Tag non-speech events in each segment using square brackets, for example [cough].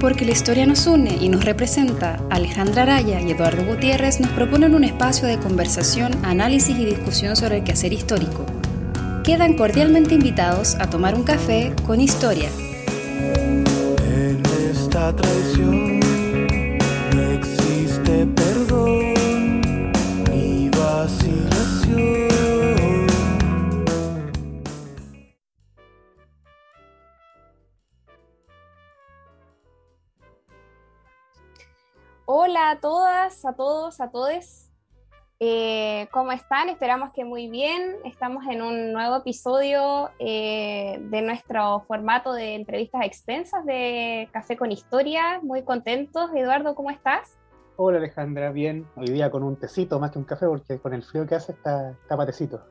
Porque la historia nos une y nos representa, Alejandra Araya y Eduardo Gutiérrez nos proponen un espacio de conversación, análisis y discusión sobre el quehacer histórico. Quedan cordialmente invitados a tomar un café con historia. En esta traición no existe perdón ni vacilación. A todas, a todos, a todes. Eh, ¿Cómo están? Esperamos que muy bien. Estamos en un nuevo episodio eh, de nuestro formato de entrevistas extensas de Café con Historia. Muy contentos. Eduardo, ¿cómo estás? Hola Alejandra, bien. Hoy día con un tecito más que un café porque con el frío que hace está, está patecito.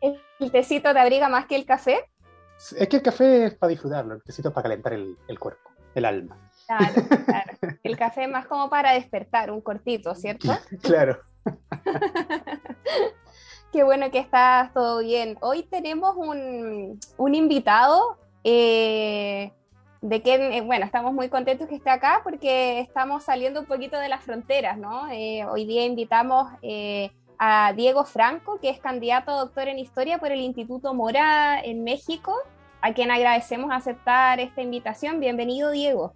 ¿El, [laughs] el tecito te abriga más que el café? Es que el café es para disfrutarlo, el tecito es para calentar el, el cuerpo, el alma. Claro, claro. [laughs] El café más como para despertar, un cortito, ¿cierto? [laughs] Claro. [laughs] Qué bueno que estás todo bien. Hoy tenemos un, un invitado eh, de que, eh, bueno, estamos muy contentos que esté acá porque estamos saliendo un poquito de las fronteras, ¿no? Eh, hoy día invitamos eh, a Diego Franco, que es candidato a doctor en historia por el Instituto Mora en México, a quien agradecemos aceptar esta invitación. Bienvenido, Diego.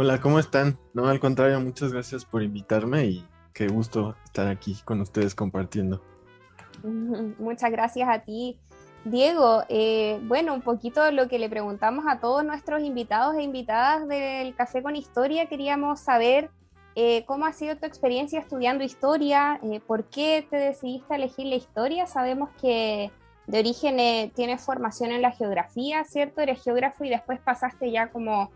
Hola, ¿cómo están? No, al contrario, muchas gracias por invitarme y qué gusto estar aquí con ustedes compartiendo. [laughs] Muchas gracias a ti. Diego, eh, bueno, un poquito lo que le preguntamos a todos nuestros invitados e invitadas del Café con Historia, queríamos saber eh, cómo ha sido tu experiencia estudiando historia, eh, por qué te decidiste a elegir la historia. Sabemos que de origen eh, tienes formación en la geografía, ¿cierto? Eres geógrafo y después pasaste ya como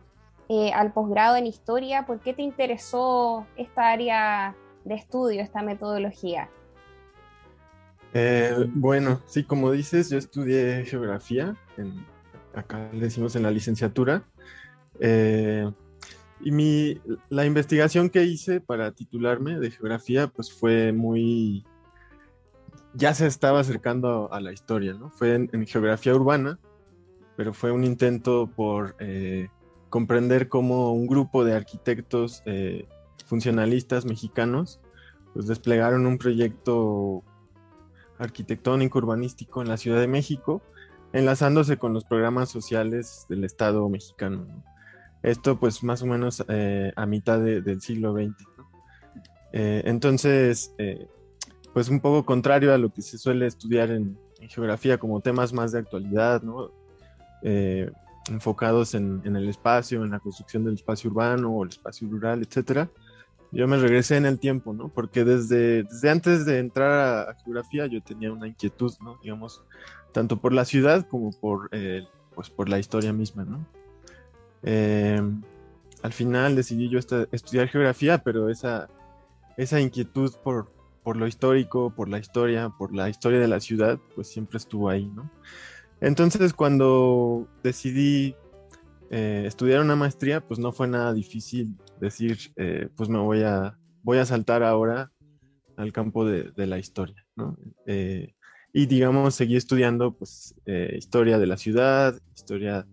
eh, al posgrado en historia. ¿Por qué te interesó esta área de estudio, esta metodología? Eh, bueno, sí, como dices, yo estudié geografía, en- acá decimos en la licenciatura, eh, y mi, la investigación que hice para titularme de geografía, pues fue muy, ya se estaba acercando a la historia, ¿no? Fue en, geografía urbana, pero fue un intento por comprender cómo un grupo de arquitectos eh, funcionalistas mexicanos, pues desplegaron un proyecto arquitectónico urbanístico en la Ciudad de México, enlazándose con los programas sociales del Estado mexicano. ¿no? Esto pues más o menos eh, a mitad de- del siglo XX. Eh, entonces, pues un poco contrario a lo que se suele estudiar en geografía como temas más de actualidad, ¿no? Enfocados en, el espacio, en la construcción del espacio urbano o el espacio rural, etcétera yo me regresé en el tiempo, ¿no? Porque desde, antes de entrar a, a geografía yo tenía una inquietud, ¿no? Digamos, tanto por la ciudad como por, eh, pues por la historia misma, ¿no? Eh, al final decidí yo estudiar geografía, pero esa, esa inquietud por, por lo histórico, por la historia, por la historia de la ciudad, pues siempre estuvo ahí, ¿no? Entonces cuando decidí eh, estudiar una maestría, pues no fue nada difícil decir, eh, pues me voy a, voy a saltar ahora al campo de, la historia, ¿no? Eh, y digamos, seguí estudiando pues historia de la ciudad, historia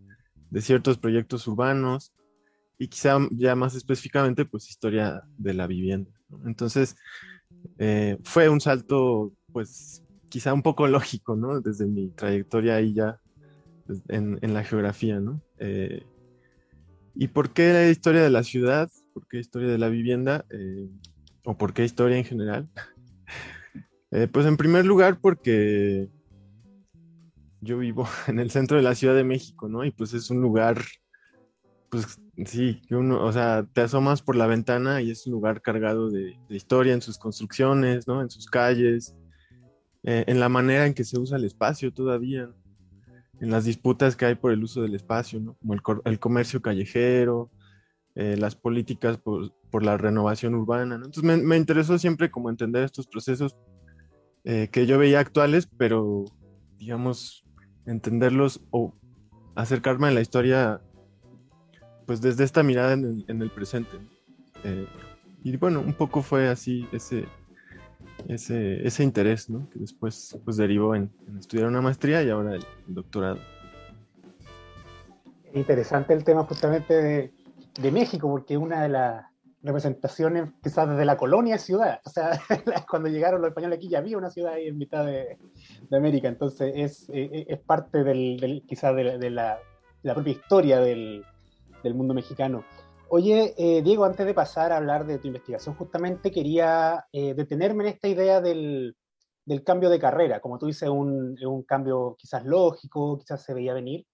de ciertos proyectos urbanos y quizá ya más específicamente pues historia de la vivienda. Entonces, fue un salto pues quizá un poco lógico, ¿no? Desde mi trayectoria ahí ya pues, en, la geografía, ¿no? Eh, ¿Y por qué la historia de la ciudad? ¿Por qué historia de la vivienda? Eh, ¿O por qué historia en general? [laughs] Eh, pues en primer lugar porque yo vivo [laughs] en el centro de la Ciudad de México, ¿no? Y pues es un lugar, pues sí, uno, o sea, te asomas por la ventana y es un lugar cargado de, de historia en sus construcciones, ¿no? En sus calles, eh, en la manera en que se usa el espacio todavía, en las disputas que hay por el uso del espacio, ¿no? Como el, el comercio callejero, eh, las políticas por, por la renovación urbana, ¿no? Entonces me, me interesó siempre como entender estos procesos eh, que yo veía actuales, pero digamos, entenderlos o acercarme a la historia pues desde esta mirada en el, en el presente. Eh, y bueno, un poco fue así ese, ese, ese interés, ¿no? Que después pues derivó en, estudiar una maestría y ahora el, doctorado. Interesante el tema justamente de, de México, porque una de las representaciones quizás desde la colonia ciudad. O sea, [laughs] cuando llegaron los españoles aquí ya había una ciudad ahí en mitad de, de América. Entonces es, eh, eh, es parte del, quizás de, la, la, propia historia del, del mundo mexicano. Oye, eh, Diego, antes de pasar a hablar de tu investigación, justamente quería detenerme en esta idea del, del, cambio de carrera. Como tú dices, un, un cambio quizás lógico, quizás se veía venir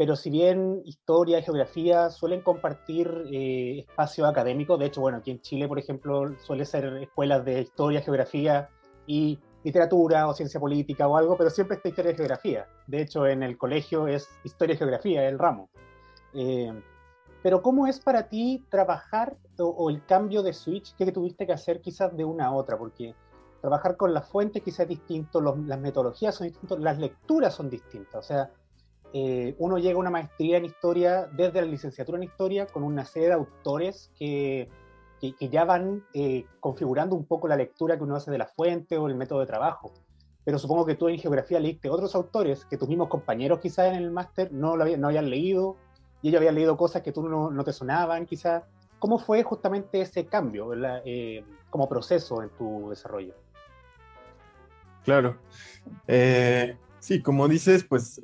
pero si bien historia y geografía suelen compartir eh, espacio académico, de hecho, bueno, aquí en Chile, por ejemplo, suele ser escuelas de historia, geografía y literatura o ciencia política o algo, pero siempre está historia y geografía. De hecho, en el colegio es historia y geografía, el ramo. Eh, pero ¿cómo es para ti trabajar o, el cambio de switch que tuviste que hacer quizás de una a otra? Porque trabajar con las fuentes quizás es distinto, las metodologías son distintas, las lecturas son distintas. O sea, eh, uno llega a una maestría en historia desde la licenciatura en historia con una serie de autores que, que, ya van eh, configurando un poco la lectura que uno hace de la fuente o el método de trabajo. Pero supongo que tú en geografía leíste otros autores que tus mismos compañeros quizás en el máster no, lo no habían leído y ellos habían leído cosas que tú no, no te sonaban quizás. ¿Cómo fue justamente ese cambio eh, como proceso en tu desarrollo? Claro. sí, como dices, pues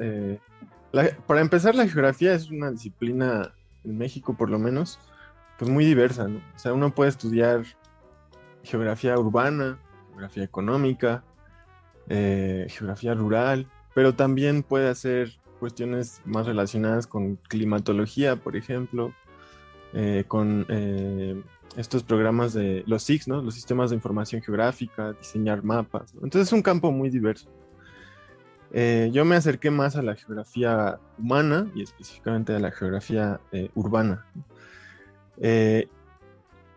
para empezar, la geografía es una disciplina, en México por lo menos, pues muy diversa, ¿no? O sea, uno puede estudiar geografía urbana, geografía económica, eh, geografía rural, pero también puede hacer cuestiones más relacionadas con climatología, por ejemplo, eh, con eh, estos programas de los SIGs, ¿no? Los sistemas de información geográfica, diseñar mapas. Entonces es un campo muy diverso. Eh, yo me acerqué más a la geografía humana y específicamente a la geografía eh, urbana. Eh,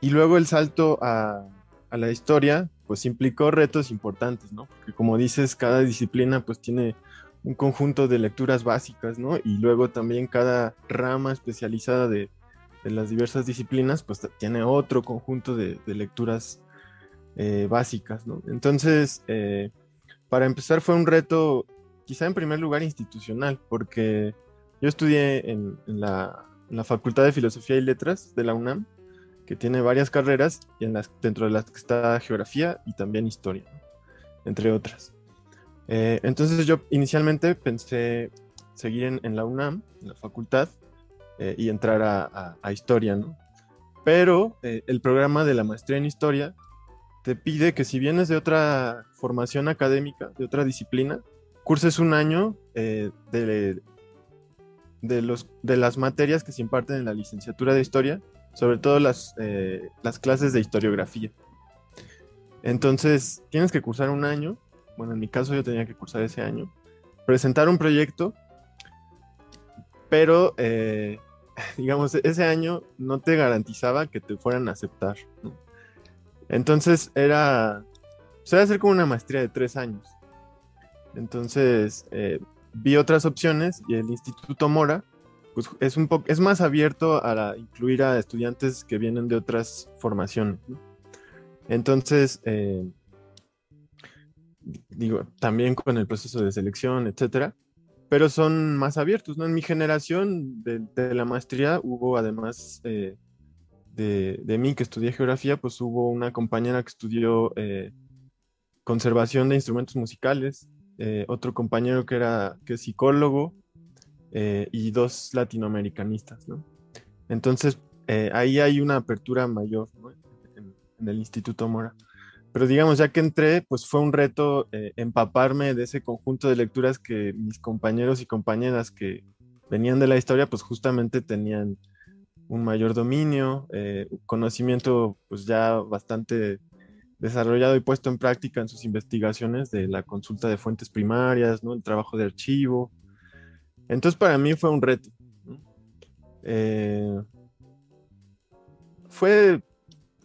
y luego el salto a, la historia, pues implicó retos importantes, ¿no? Porque como dices, cada disciplina pues tiene un conjunto de lecturas básicas, ¿no? Y luego también cada rama especializada de, las diversas disciplinas pues tiene otro conjunto de, lecturas básicas, ¿no? Entonces, para empezar fue un reto quizá en primer lugar institucional, porque yo estudié en, la, Facultad de Filosofía y Letras de la UNAM, que tiene varias carreras, y en las, dentro de las que está geografía y también historia, entre otras. Eh, entonces yo inicialmente pensé seguir en, la UNAM, en la facultad, eh, y entrar a, historia, ¿no? Pero eh, el programa de la maestría en historia te pide que si vienes de otra formación académica, de otra disciplina, curses un año de, de, los, de las materias que se imparten en la licenciatura de historia, sobre todo las, las clases de historiografía. Entonces, tienes que cursar un año, bueno, en mi caso yo tenía que cursar ese año, presentar un proyecto, pero, eh, [laughs] digamos, ese año no te garantizaba que te fueran a aceptar. Entonces, era, se va a hacer como una maestría de tres años. Entonces, eh, vi otras opciones y el Instituto Mora pues, es, un es más abierto a incluir a estudiantes que vienen de otras formaciones. Entonces, eh, digo, también con el proceso de selección, etcétera, pero son más abiertos, ¿no? En mi generación de, la maestría hubo además eh, de, de, mí que estudié geografía, pues hubo una compañera que estudió conservación de instrumentos musicales, eh, otro compañero que era que es psicólogo eh, y dos latinoamericanistas, ¿no? Entonces, eh, ahí hay una apertura mayor en, el Instituto Mora. Pero digamos, ya que entré, pues fue un reto empaparme de ese conjunto de lecturas que mis compañeros y compañeras que venían de la historia, pues justamente tenían un mayor dominio, conocimiento pues ya bastante desarrollado y puesto en práctica en sus investigaciones de la consulta de fuentes primarias, ¿no? el trabajo de archivo. Entonces para mí fue un reto. Eh, fue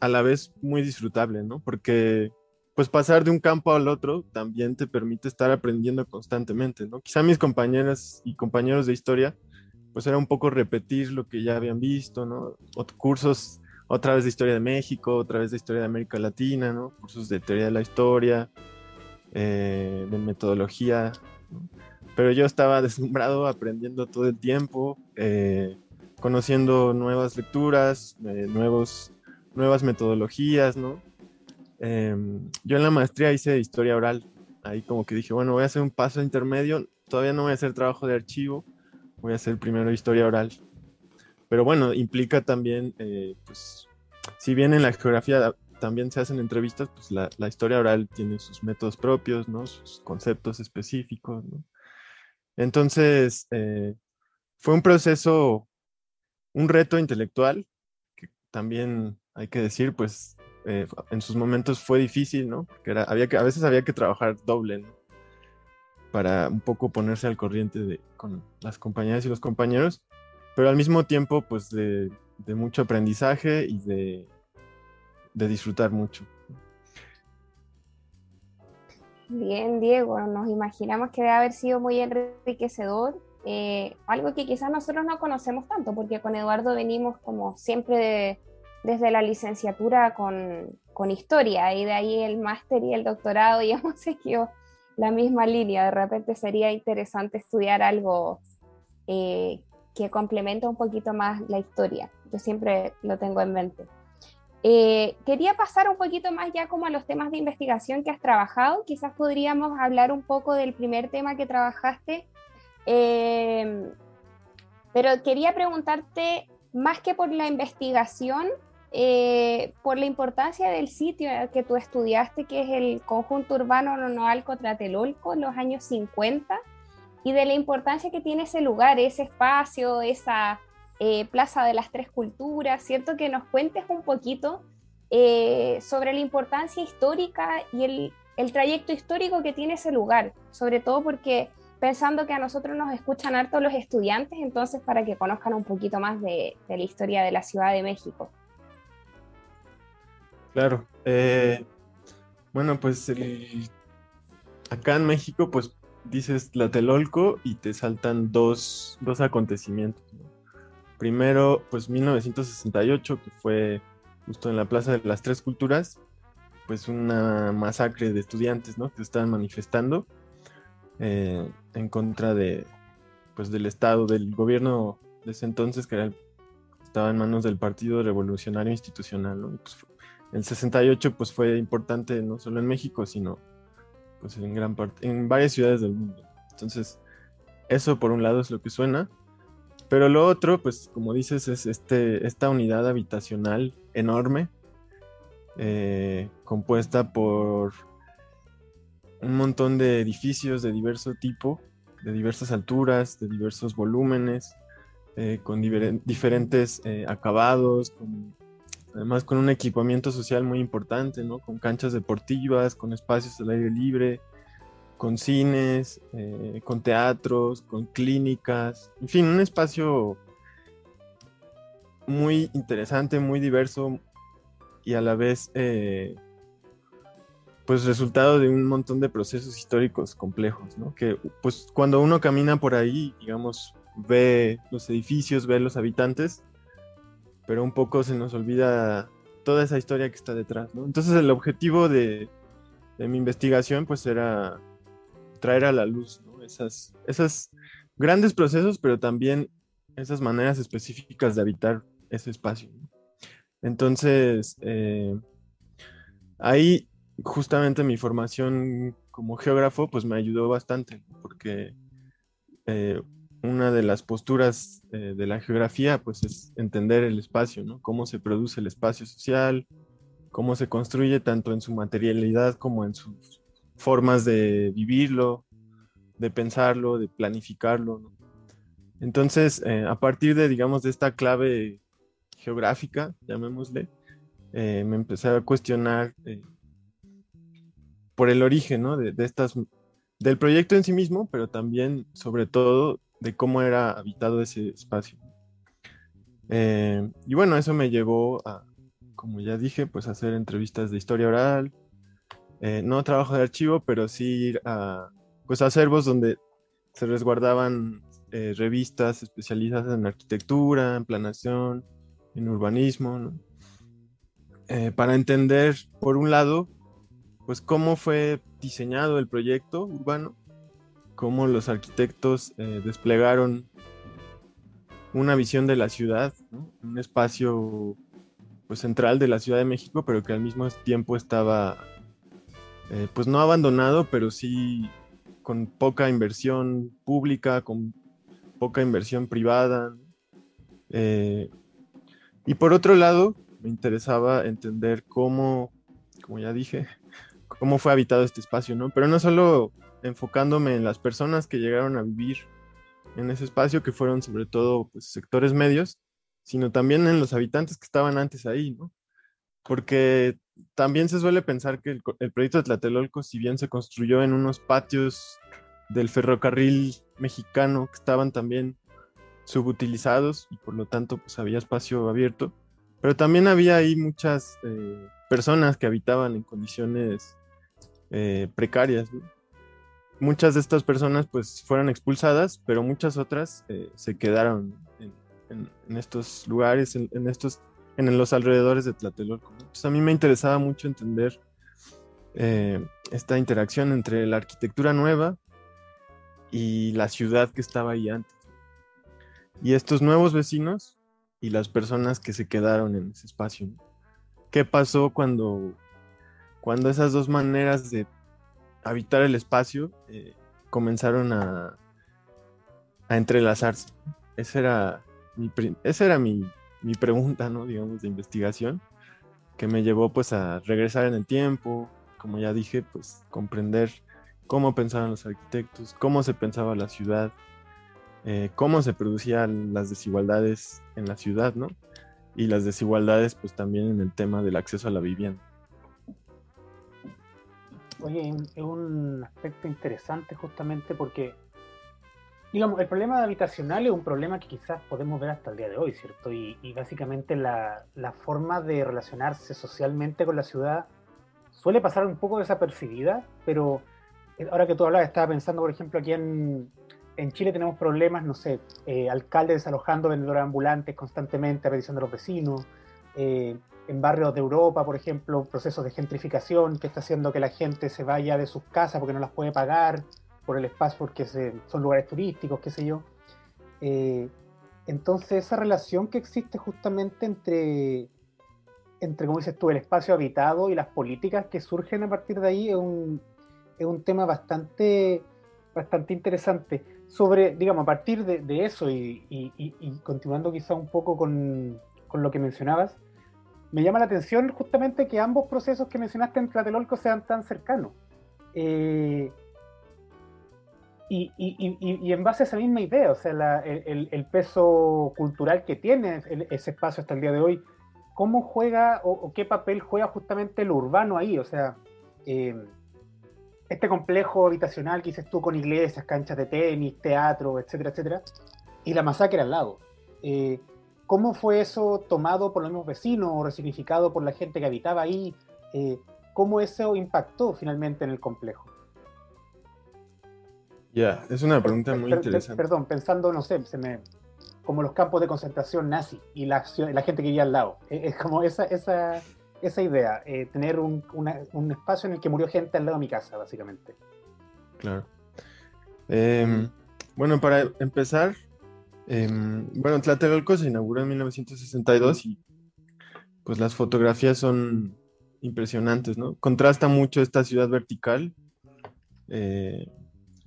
a la vez muy disfrutable, ¿no? Porque pues pasar de un campo al otro también te permite estar aprendiendo constantemente, ¿no? Quizá mis compañeras y compañeros de historia, pues era un poco repetir lo que ya habían visto, ¿no? O cursos otra vez de historia de México, otra vez de historia de América Latina, ¿no? Cursos de teoría de la historia, eh, de metodología, pero yo estaba [laughs] deslumbrado aprendiendo todo el tiempo, eh, conociendo nuevas lecturas, eh, nuevos, nuevas metodologías, ¿no? Em, yo en la maestría hice historia oral, ahí como que dije, bueno, voy a hacer un paso intermedio, todavía no voy a hacer trabajo de archivo, voy a hacer primero historia oral. Pero bueno, implica también, pues, si bien en la geografía también se hacen entrevistas, pues la, la, historia oral tiene sus métodos propios, ¿no? Sus conceptos específicos, ¿no? Entonces, eh, fue un proceso, un reto intelectual, que también hay que decir, pues eh, en sus momentos fue difícil, ¿no? Porque había que, a veces había que trabajar doble. Para un poco ponerse al corriente de, con las compañeras y los compañeros, pero al mismo tiempo, pues de, de mucho aprendizaje y de, de disfrutar mucho. Bien, Diego, nos imaginamos que debe haber sido muy enriquecedor, eh, algo que quizás nosotros no conocemos tanto, porque con Eduardo venimos como siempre desde la licenciatura con, con, historia, y de ahí el máster y el doctorado, [laughs] y hemos seguido la misma línea. De repente sería interesante estudiar algo eh, que complemente un poquito más la historia. Yo siempre lo tengo en mente. Eh, quería pasar un poquito más ya como a los temas de investigación que has trabajado. Quizás podríamos hablar un poco del primer tema que trabajaste. Eh, pero quería preguntarte, más que por la investigación, eh, por la importancia del sitio que tú estudiaste, que es el conjunto urbano Nonoalco Tlatelolco en los años 50, y de la importancia que tiene ese lugar, ese espacio, esa eh, Plaza de las Tres Culturas, ¿cierto? Que nos cuentes un poquito eh, sobre la importancia histórica y el, el, trayecto histórico que tiene ese lugar, sobre todo porque pensando que a nosotros nos escuchan harto los estudiantes, entonces para que conozcan un poquito más de, de la historia de la Ciudad de México. Claro. Eh, bueno, pues el, acá en México, pues dices Tlatelolco y te saltan dos, dos acontecimientos. Primero, pues 1968, que fue justo en la Plaza de las Tres Culturas, pues una masacre de estudiantes, ¿no? Que estaban manifestando eh, en contra de, pues del Estado, del gobierno de ese entonces, que era estaba en manos del Partido Revolucionario Institucional, ¿no? Pues, el 68 pues fue importante no solo en México, sino pues en gran parte, en varias ciudades del mundo. Entonces, eso por un lado es lo que suena. Pero lo otro, pues como dices, es este, esta unidad habitacional enorme, eh, compuesta por un montón de edificios de diverso tipo, de diversas alturas, de diversos volúmenes, eh, con diferentes eh, acabados, además con un equipamiento social muy importante, ¿no? Con canchas deportivas, con espacios al aire libre, con cines, eh, con teatros, con clínicas, en fin, un espacio muy interesante, muy diverso y a la vez eh, pues resultado de un montón de procesos históricos complejos, ¿no? Que pues cuando uno camina por ahí, digamos, ve los edificios, ve los habitantes, pero un poco se nos olvida toda esa historia que está detrás. Entonces el objetivo de, de mi investigación pues era traer a la luz ¿no? esas, grandes procesos, pero también esas maneras específicas de habitar ese espacio. Entonces, eh, ahí justamente mi formación como geógrafo pues me ayudó bastante, porque eh, una de las posturas eh, de la geografía pues es entender el espacio, ¿no? Cómo se produce el espacio social, cómo se construye tanto en su materialidad como en sus formas de vivirlo, de pensarlo, de planificarlo. Entonces, eh, a partir de, digamos, de esta clave geográfica, llamémosle, eh, me empecé a cuestionar por el origen ¿no? de, estas, del proyecto en sí mismo, pero también, sobre todo, de cómo era habitado ese espacio. y bueno, eso me llevó a, como ya dije, pues hacer entrevistas de historia oral, eh, no trabajo de archivo, pero sí ir a pues, acervos donde se resguardaban eh, revistas especializadas en arquitectura, en planación, en urbanismo, eh, para entender, por un lado, pues cómo fue diseñado el proyecto urbano, cómo los arquitectos eh, desplegaron una visión de la ciudad, un espacio pues, central de la Ciudad de México, pero que al mismo tiempo estaba, eh, pues no abandonado, pero sí con poca inversión pública, con poca inversión privada. Eh, y por otro lado, me interesaba entender cómo, como ya dije, [laughs] cómo fue habitado este espacio, ¿no? Pero no solo enfocándome en las personas que llegaron a vivir en ese espacio, que fueron sobre todo pues, sectores medios, sino también en los habitantes que estaban antes ahí, ¿no? Porque también se suele pensar que el, proyecto de Tlatelolco, si bien se construyó en unos patios del ferrocarril mexicano que estaban también subutilizados y por lo tanto pues había espacio abierto, pero también había ahí muchas eh, personas que habitaban en condiciones eh, precarias. Muchas de estas personas pues fueron expulsadas, pero muchas otras eh, se quedaron en, estos lugares, en, estos, en los alrededores de Tlatelolco. Entonces a mí me interesaba mucho entender esta interacción entre la arquitectura nueva y la ciudad que estaba ahí antes. Y estos nuevos vecinos y las personas que se quedaron en ese espacio. ¿Qué pasó cuando, cuando esas dos maneras de habitar el espacio eh, comenzaron a, a entrelazarse? Esa era mi, esa era mi, mi pregunta, ¿no? Digamos, de investigación, que me llevó pues a regresar en el tiempo, como ya dije, pues comprender cómo pensaban los arquitectos, cómo se pensaba la ciudad, eh, cómo se producían las desigualdades en la ciudad, ¿no? Y las desigualdades pues también en el tema del acceso a la vivienda. Oye, es un aspecto interesante justamente porque, el problema habitacional es un problema que quizás podemos ver hasta el día de hoy, ¿cierto? Y, básicamente la, la, forma de relacionarse socialmente con la ciudad suele pasar un poco desapercibida, pero ahora que tú hablabas, estaba pensando, por ejemplo, aquí en, en Chile tenemos problemas, no sé, eh, alcaldes desalojando vendedores ambulantes constantemente a los vecinos, eh, en barrios de Europa, por ejemplo, procesos de gentrificación que está haciendo que la gente se vaya de sus casas porque no las puede pagar por el espacio, porque son lugares turísticos, qué sé yo. Eh, entonces, esa relación que existe justamente entre, entre, como dices tú, el espacio habitado y las políticas que surgen a partir de ahí es un, es un tema bastante, bastante interesante. Sobre, digamos, a partir de, eso y, continuando quizá un poco con, lo que mencionabas, me llama la atención justamente que ambos procesos que mencionaste en Tlatelolco sean tan cercanos. Eh, y, en base a esa misma idea, o sea, el, peso cultural que tiene ese espacio hasta el día de hoy, ¿cómo juega o, qué papel juega justamente lo urbano ahí? O sea, eh, este complejo habitacional que dices tú con iglesias, canchas de tenis, teatro, etcétera, etcétera, y la masacre al lado. Eh, ¿Cómo fue eso tomado por los mismos vecinos o resignificado por la gente que habitaba ahí? Eh, ¿Cómo eso impactó finalmente en el complejo? Ya, es una pregunta muy interesante. Perdón, pensando, no sé, se me, como los campos de concentración nazi y la, la gente que vivía al lado. Es como esa, esa, esa idea, eh, tener un, espacio en el que murió gente al lado de mi casa, básicamente. Claro. Em, bueno, para empezar, em, bueno, Tlatelolco se inauguró en 1962 y pues las fotografías son impresionantes, ¿no? Contrasta mucho esta ciudad vertical eh,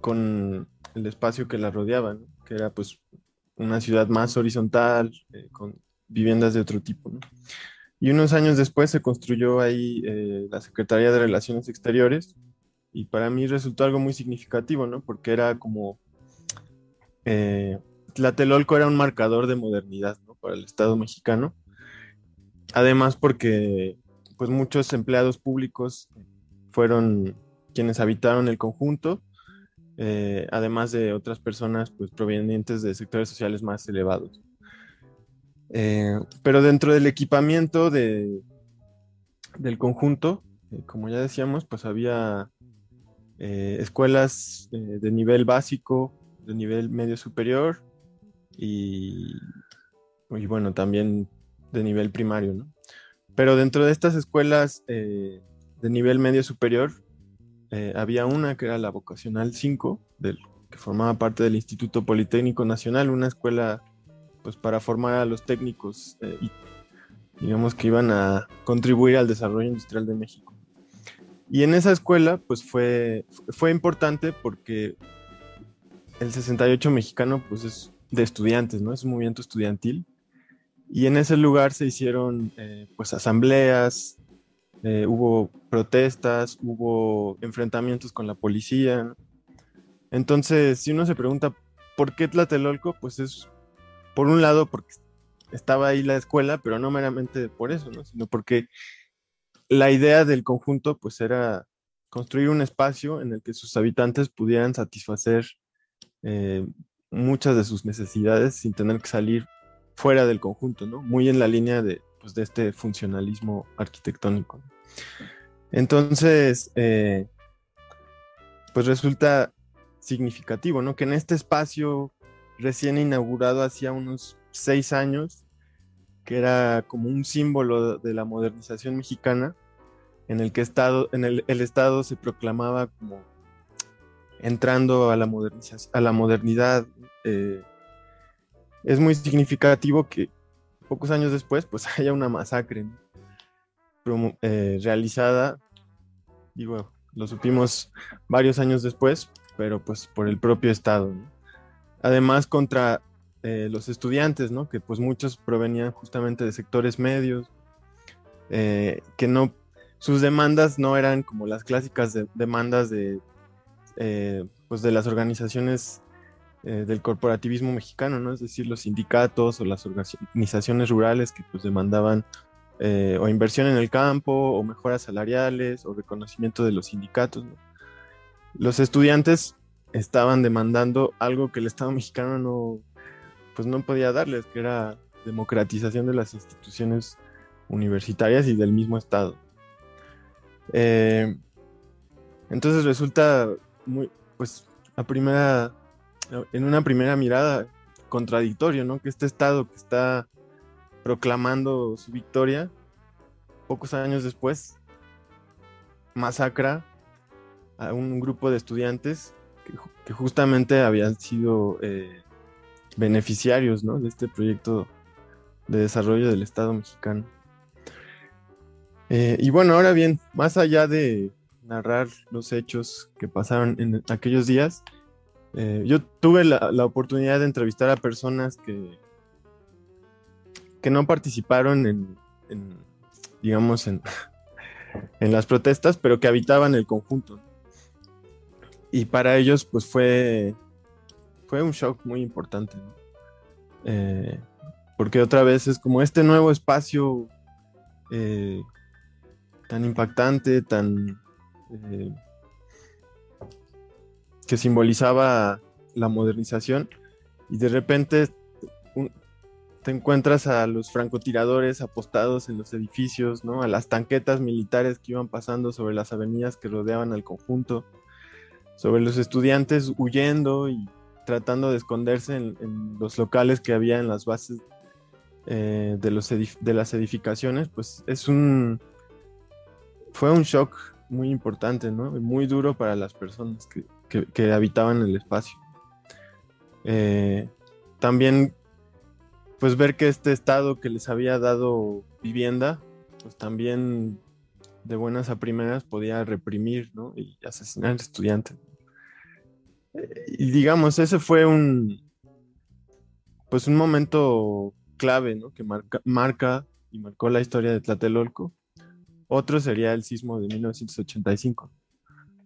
con el espacio que la rodeaba, que era pues una ciudad más horizontal, eh, con viviendas de otro tipo, ¿no? Y unos años después se construyó ahí eh, la Secretaría de Relaciones Exteriores y para mí resultó algo muy significativo, ¿no? Porque era como... Eh, Tlatelolco era un marcador de modernidad. Para el Estado mexicano. Además porque pues muchos empleados públicos fueron quienes habitaron el conjunto, eh, además de otras personas pues provenientes de sectores sociales más elevados. Eh, pero dentro del equipamiento de, del conjunto, eh, como ya decíamos, pues había escuelas de nivel básico, de nivel medio superior y, y, bueno, también de nivel primario, ¿no? Pero dentro de estas escuelas eh, de nivel medio superior, eh, había una que era la vocacional 5, del, que formaba parte del Instituto Politécnico Nacional, una escuela pues para formar a los técnicos eh, y digamos que iban a contribuir al desarrollo industrial de México. Y en esa escuela pues fue, fue importante porque el 68 mexicano pues es de estudiantes, ¿no? Es un movimiento estudiantil. Y en ese lugar se hicieron eh, pues asambleas, eh, hubo protestas, hubo enfrentamientos con la policía. Entonces, si uno se pregunta por qué Tlatelolco, pues es, por un lado, porque estaba ahí la escuela, pero no meramente por eso, ¿no? sino porque la idea del conjunto, pues era construir un espacio en el que sus habitantes pudieran satisfacer eh, muchas de sus necesidades sin tener que salir fuera del conjunto, ¿no? Muy en la línea de, pues, de este funcionalismo arquitectónico. Entonces, eh, pues resulta significativo, ¿no? Que en este espacio recién inaugurado hacía unos seis años, que era como un símbolo de la modernización mexicana, en el que estado, en el, Estado se proclamaba como entrando a la, a la modernidad. Eh, es muy significativo que pocos años después pues [laughs] haya una masacre eh, realizada, digo, lo supimos varios años después, pero pues por el propio Estado. Además contra eh, los estudiantes, ¿no? que pues muchos provenían justamente de sectores medios, que no, sus demandas no eran como las clásicas demandas de eh, pues de las organizaciones eh, del corporativismo mexicano, ¿no? Es decir, los sindicatos o las organizaciones rurales que pues demandaban eh, o inversión en el campo o mejoras salariales o reconocimiento de los sindicatos. Los estudiantes estaban demandando algo que el Estado mexicano no, pues no podía darles, que era democratización de las instituciones universitarias y del mismo Estado. entonces resulta muy, pues, a primera, en una primera mirada contradictorio, ¿no? Que este Estado que está proclamando su victoria, pocos años después, masacra a un grupo de estudiantes que, justamente habían sido eh, beneficiarios ¿no? de este proyecto de desarrollo del Estado mexicano. Eh, y bueno, ahora bien, más allá de, narrar los hechos que pasaron en aquellos días, eh, yo tuve la, oportunidad de entrevistar a personas que, que no participaron en, digamos, en, [laughs] en, las protestas, pero que habitaban el conjunto. Y para ellos, pues fue, fue un shock muy importante. Eh, porque otra vez es como este nuevo espacio eh, tan impactante, tan, eh, que simbolizaba la modernización y de repente te encuentras a los francotiradores apostados en los edificios, ¿no? a las tanquetas militares que iban pasando sobre las avenidas que rodeaban al conjunto, sobre los estudiantes huyendo y tratando de esconderse en, los locales que había en las bases eh, de, los de las edificaciones, pues es un... fue un shock muy importante, ¿no? Muy duro para las personas que, habitaban el espacio. Eh, también, pues ver que este estado que les había dado vivienda, pues también de buenas a primeras podía reprimir, ¿no? Y asesinar estudiantes. y digamos, ese fue un, pues un momento clave, ¿no? Que marca, marca y marcó la historia de Tlatelolco otro sería el sismo de 1985.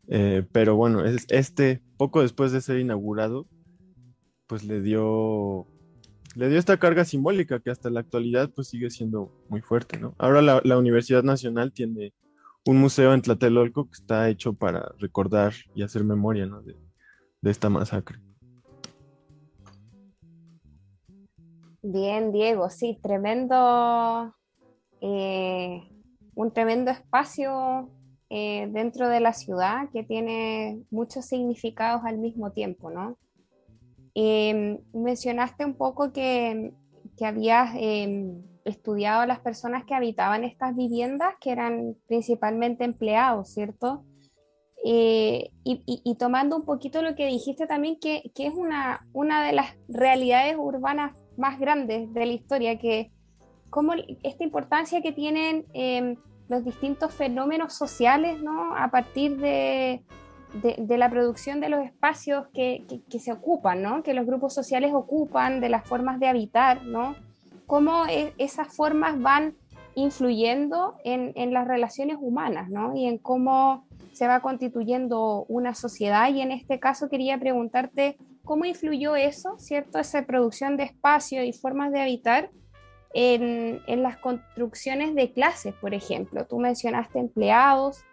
Eh, pero bueno, este, poco después de ser inaugurado, pues le dio, le dio esta carga simbólica que hasta la actualidad pues sigue siendo muy fuerte, ¿no? Ahora la, Universidad Nacional tiene un museo en Tlatelolco que está hecho para recordar y hacer memoria, de, esta masacre. Bien, Diego, sí, tremendo eh, un tremendo espacio eh, dentro de la ciudad que tiene muchos significados al mismo tiempo, ¿no? Em, mencionaste un poco que, que habías em, estudiado a las personas que habitaban estas viviendas, que eran principalmente empleados, ¿cierto? Eh, y, tomando un poquito lo que dijiste también, que, es una, una de las realidades urbanas más grandes de la historia, que como esta importancia que tienen em, los distintos fenómenos sociales, ¿no? A partir de, de, la producción de los espacios que, que, se ocupan, ¿no? Que los grupos sociales ocupan, de las formas de habitar, ¿no? Cómo e, esas formas van influyendo en, en, las relaciones humanas, ¿no? Y en cómo se va constituyendo una sociedad. Y en este caso quería preguntarte cómo influyó eso, ¿cierto? Esa producción de espacio y formas de habitar en, en las construcciones de clases, por ejemplo. Tú mencionaste empleados,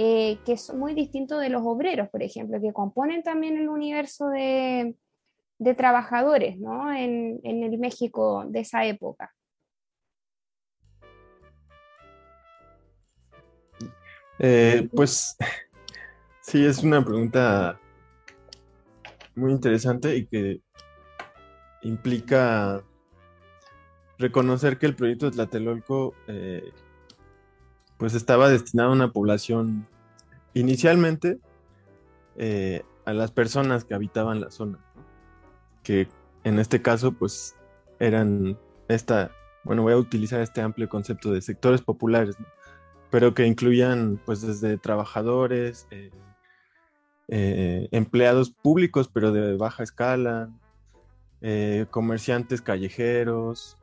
eh, que es muy distinto de los obreros, por ejemplo, que componen también el universo de, trabajadores ¿no? en, el México de esa época. Eh, pues sí, es una pregunta muy interesante y que implica reconocer que el proyecto de Tlatelolco eh, pues estaba destinado a una población inicialmente eh, a las personas que habitaban la zona, que en este caso pues eran esta, bueno, voy a utilizar este amplio concepto de sectores populares, pero que incluían pues desde trabajadores, eh, empleados públicos pero de baja escala, comerciantes callejeros,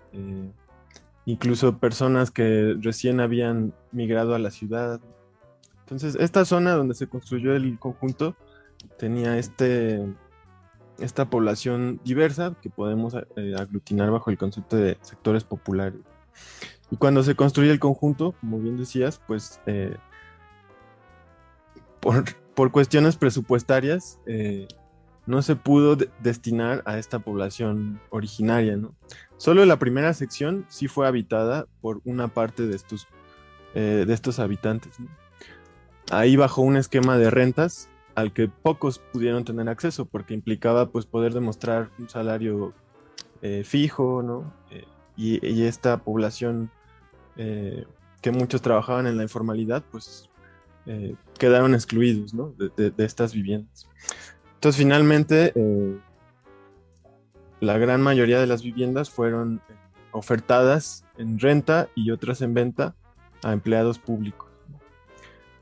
incluso personas que recién habían migrado a la ciudad. Entonces, esta zona donde se construyó el conjunto tenía este, esta población diversa que podemos eh, aglutinar bajo el concepto de sectores populares. Y cuando se construye el conjunto, como bien decías, pues eh, por, cuestiones presupuestarias, eh, no se pudo destinar a esta población originaria, ¿no? Solo la primera sección sí fue habitada por una parte de estos, eh, de estos habitantes, Ahí bajo un esquema de rentas al que pocos pudieron tener acceso porque implicaba pues poder demostrar un salario eh, fijo, ¿no? Eh, y, esta población que muchos trabajaban en la informalidad pues quedaron excluidos, ¿no? de estas viviendas. Entonces, finalmente, eh, la gran mayoría de las viviendas fueron eh, ofertadas en renta y otras en venta a empleados públicos.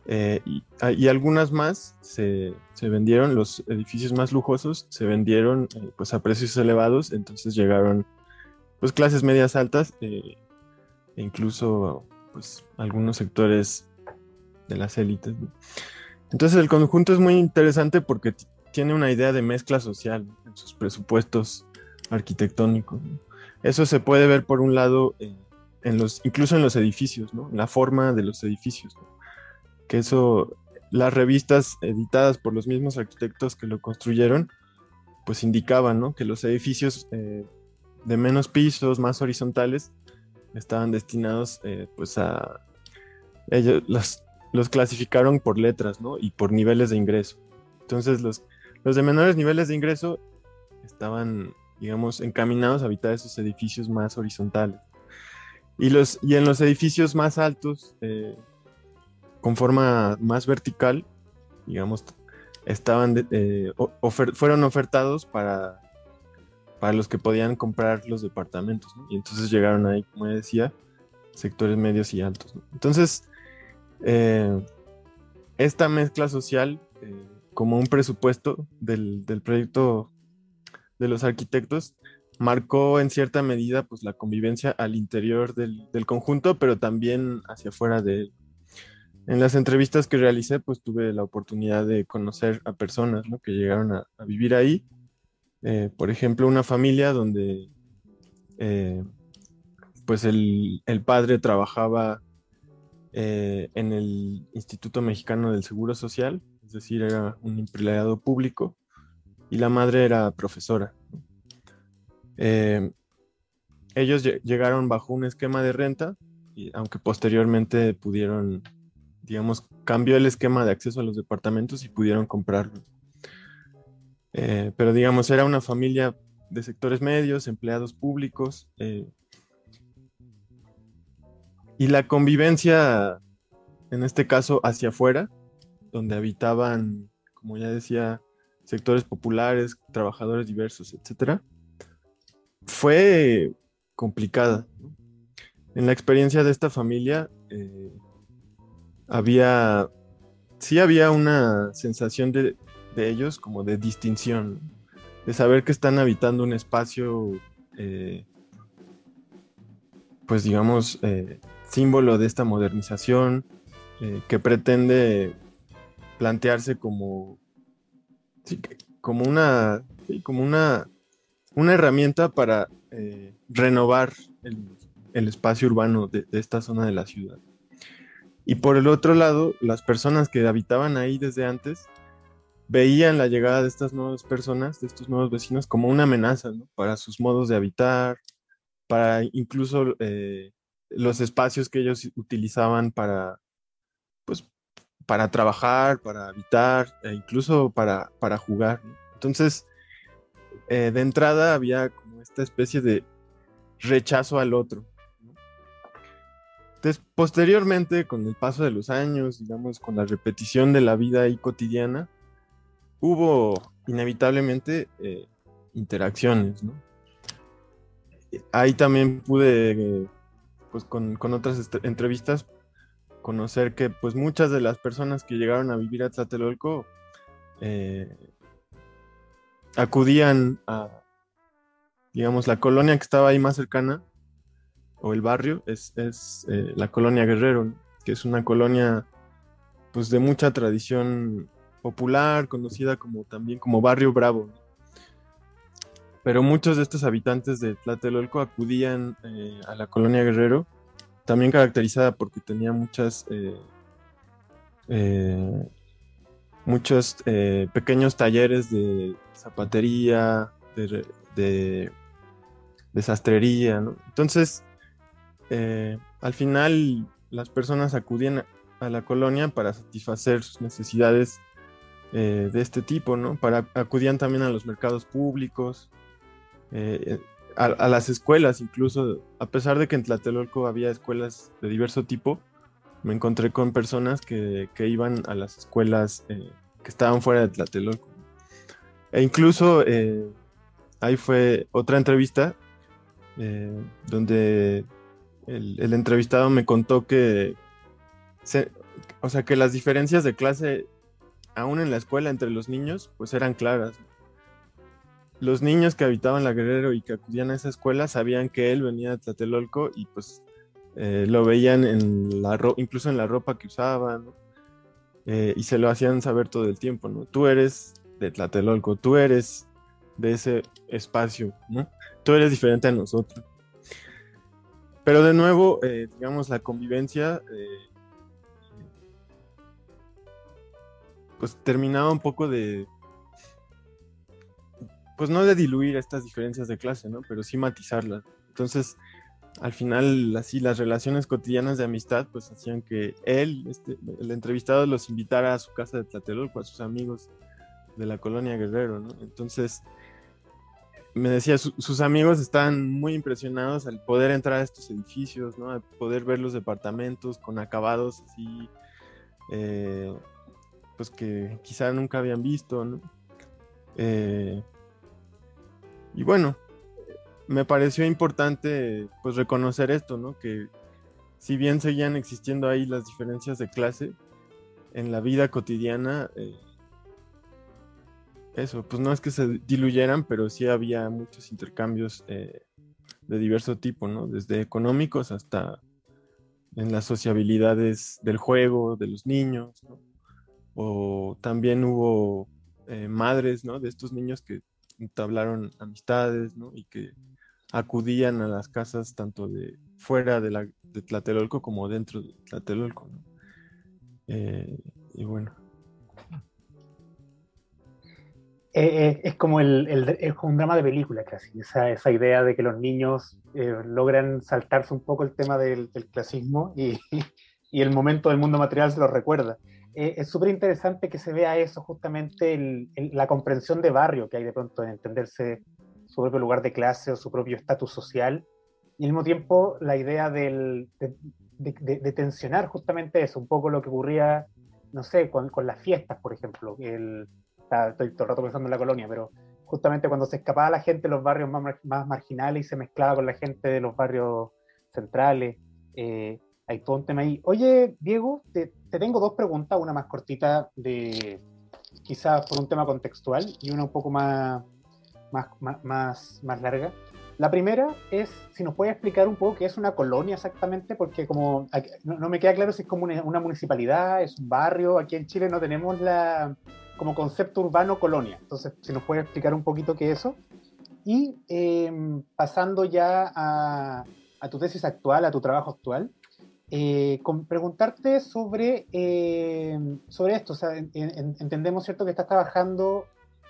Eh, ah, y, algunas más se, vendieron, los edificios más lujosos se vendieron pues a precios elevados, entonces llegaron pues clases medias altas e incluso pues algunos sectores de las élites. Entonces el conjunto es muy interesante porque tiene una idea de mezcla social en sus presupuestos arquitectónicos. Eso se puede ver por un lado en los, incluso en los edificios, ¿no? la forma de los edificios. Que eso, las revistas editadas por los mismos arquitectos que lo construyeron, pues indicaban ¿no? que los edificios eh, de menos pisos, más horizontales, estaban destinados eh, pues a ellos los, los clasificaron por letras ¿no? y por niveles de ingreso. Entonces los los de menores niveles de ingreso estaban, digamos, encaminados a habitar esos edificios más horizontales. Y, los, y en los edificios más altos, eh, con forma más vertical, digamos, estaban eh, fueron ofertados para, para los que podían comprar los departamentos. Y entonces llegaron ahí, como decía, sectores medios y altos. Entonces, eh, esta mezcla social como un presupuesto del, proyecto de los arquitectos, marcó en cierta medida pues la convivencia al interior del, conjunto, pero también hacia afuera de él. En las entrevistas que realicé, pues tuve la oportunidad de conocer a personas que llegaron a, vivir ahí. Eh, por ejemplo, una familia donde eh, pues el, padre trabajaba eh, en el Instituto Mexicano del Seguro Social es decir, era un empleado público, y la madre era profesora. Eh, ellos llegaron bajo un esquema de renta, y aunque posteriormente pudieron, digamos, cambió el esquema de acceso a los departamentos y pudieron comprarlos. Eh, pero digamos, era una familia de sectores medios, empleados públicos. y la convivencia, en este caso, hacia afuera, donde habitaban, como ya decía, sectores populares, trabajadores diversos, etcétera, fue complicada. En la experiencia de esta familia eh, había, sí había una sensación de, ellos como de distinción, de saber que están habitando un espacio, eh, pues digamos, eh, símbolo de esta modernización que pretende plantearse como, como una, como una una herramienta para eh, renovar el, espacio urbano de, esta zona de la ciudad. Y por el otro lado, las personas que habitaban ahí desde antes veían la llegada de estas nuevas personas, de estos nuevos vecinos, como una amenaza para sus modos de habitar, para incluso eh, los espacios que ellos utilizaban para, para trabajar, para habitar, e incluso para, para jugar. Entonces, eh, de entrada había como esta especie de rechazo al otro. Entonces, posteriormente, con el paso de los años, digamos, con la repetición de la vida cotidiana, hubo inevitablemente eh, interacciones, Ahí también pude, pues con, otras entrevistas, conocer que pues muchas de las personas que llegaron a vivir a Tlatelolco eh, acudían a, digamos, la colonia que estaba ahí más cercana, o el barrio, es, eh, la colonia Guerrero, que es una colonia pues de mucha tradición popular, conocida como también como Barrio Bravo. Pero muchos de estos habitantes de Tlatelolco acudían eh, a la colonia Guerrero, también caracterizada porque tenía muchas eh, muchos pequeños talleres de zapatería, de, de, sastrería. Entonces, eh, al final las personas acudían a la colonia para satisfacer sus necesidades eh, de este tipo, ¿no? Para, acudían también a los mercados públicos, eh, a, las escuelas incluso, a pesar de que en Tlatelolco había escuelas de diverso tipo, me encontré con personas que, que iban a las escuelas que estaban fuera de Tlatelolco. E incluso eh, ahí fue otra entrevista eh, donde el, entrevistado me contó que, o sea, que las diferencias de clase, aún en la escuela entre los niños, pues eran claras. Los niños que habitaban la Guerrero y que acudían a esa escuela sabían que él venía de Tlatelolco y pues eh, lo veían en la incluso en la ropa que usaban y se lo hacían saber todo el tiempo, ¿no? Tú eres de Tlatelolco, tú eres de ese espacio, ¿no? Tú eres diferente a nosotros. Pero de nuevo, eh, digamos, la convivencia, eh, pues terminaba un poco de, pues no de diluir estas diferencias de clase, ¿no? Pero sí matizarlas. Entonces, al final, así, las relaciones cotidianas de amistad, pues hacían que él, este, el entrevistado, los invitara a su casa de Tlatelolco, a sus amigos, de la colonia Guerrero, ¿no? Entonces, me decía, sus amigos estaban muy impresionados al poder entrar a estos edificios, ¿no? Al poder ver los departamentos con acabados así, eh, pues que quizá nunca habían visto, ¿no? Eh, y bueno, me pareció importante pues reconocer esto, ¿no? Que si bien seguían existiendo ahí las diferencias de clase, en la vida cotidiana eh, eso, pues no es que se diluyeran, pero sí había muchos intercambios eh, de diverso tipo, ¿no? Desde económicos hasta en las sociabilidades del juego, de los niños, ¿no? O también hubo eh, madres, ¿no? De estos niños que entablaron amistades, ¿no? Y que acudían a las casas tanto de fuera de, la, de Tlatelolco como dentro de Tlatelolco, ¿no? Eh, y bueno, Eh, eh, es como el, un drama de película casi, esa, esa idea de que los niños logran saltarse un poco el tema del, clasismo y, [laughs] y, el momento del mundo material se lo recuerda. Es súper interesante que se vea eso, justamente la comprensión de barrio que hay de pronto en entenderse su propio lugar de clase o su propio estatus social, y al mismo tiempo la idea del, de, de, tensionar justamente eso, un poco lo que ocurría, no sé, con, con las fiestas, por ejemplo. El, estoy todo el rato pensando en la colonia, pero justamente cuando se escapaba la gente de los barrios más, más marginales y se mezclaba con la gente de los barrios centrales. Eh, hay todo un tema ahí. Oye, Diego, te, te, tengo dos preguntas, una más cortita de quizás por un tema contextual y una un poco más, más, más, más larga. La primera es si nos puede explicar un poco qué es una colonia exactamente, porque como no, me queda claro si es como una, municipalidad, es un barrio. Aquí en Chile no tenemos la como concepto urbano colonia. Entonces, si nos puede explicar un poquito qué es eso. Y em, pasando ya a, tu tesis actual, a tu trabajo actual, eh, con preguntarte sobre, em, sobre esto. Entendemos, ¿cierto?, que estás trabajando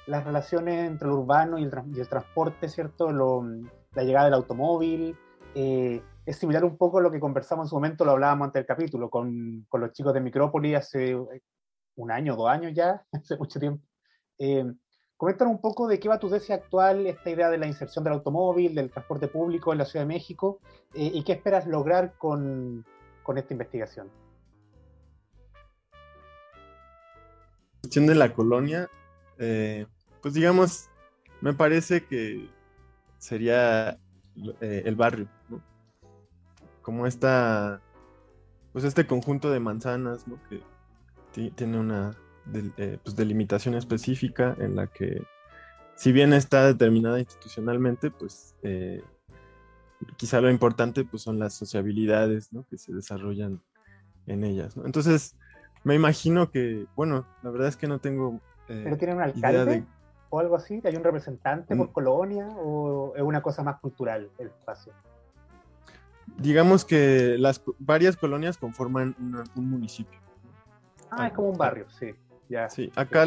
las relaciones entre lo urbano y el, transporte, ¿cierto? la llegada del automóvil. Eh, es similar un poco a lo que conversamos en su momento, lo hablábamos antes del capítulo, con, con los chicos de Micrópolis hace eh, un año, dos años ya, [laughs] hace mucho tiempo. Eh, un poco de qué va tu tesis actual, esta idea de la inserción del automóvil, del transporte público en la Ciudad de México, eh, y qué esperas lograr con, con esta investigación. La cuestión de la colonia, eh, pues digamos, me parece que sería eh, el barrio, ¿no? Como esta, pues este conjunto de manzanas, ¿no? Que tiene una eh, pues delimitación específica en la que, si bien está determinada institucionalmente, pues quizá lo importante pues son las sociabilidades, ¿no? Que se desarrollan en ellas, ¿no? Entonces, me imagino que, bueno, la verdad es que no tengo ¿Pero tiene un alcalde o algo así? ¿Hay un representante por mm. colonia o es una cosa más cultural el espacio? Digamos que las varias colonias conforman un municipio. Ah, es como un barrio, sí. Ya, sí, acá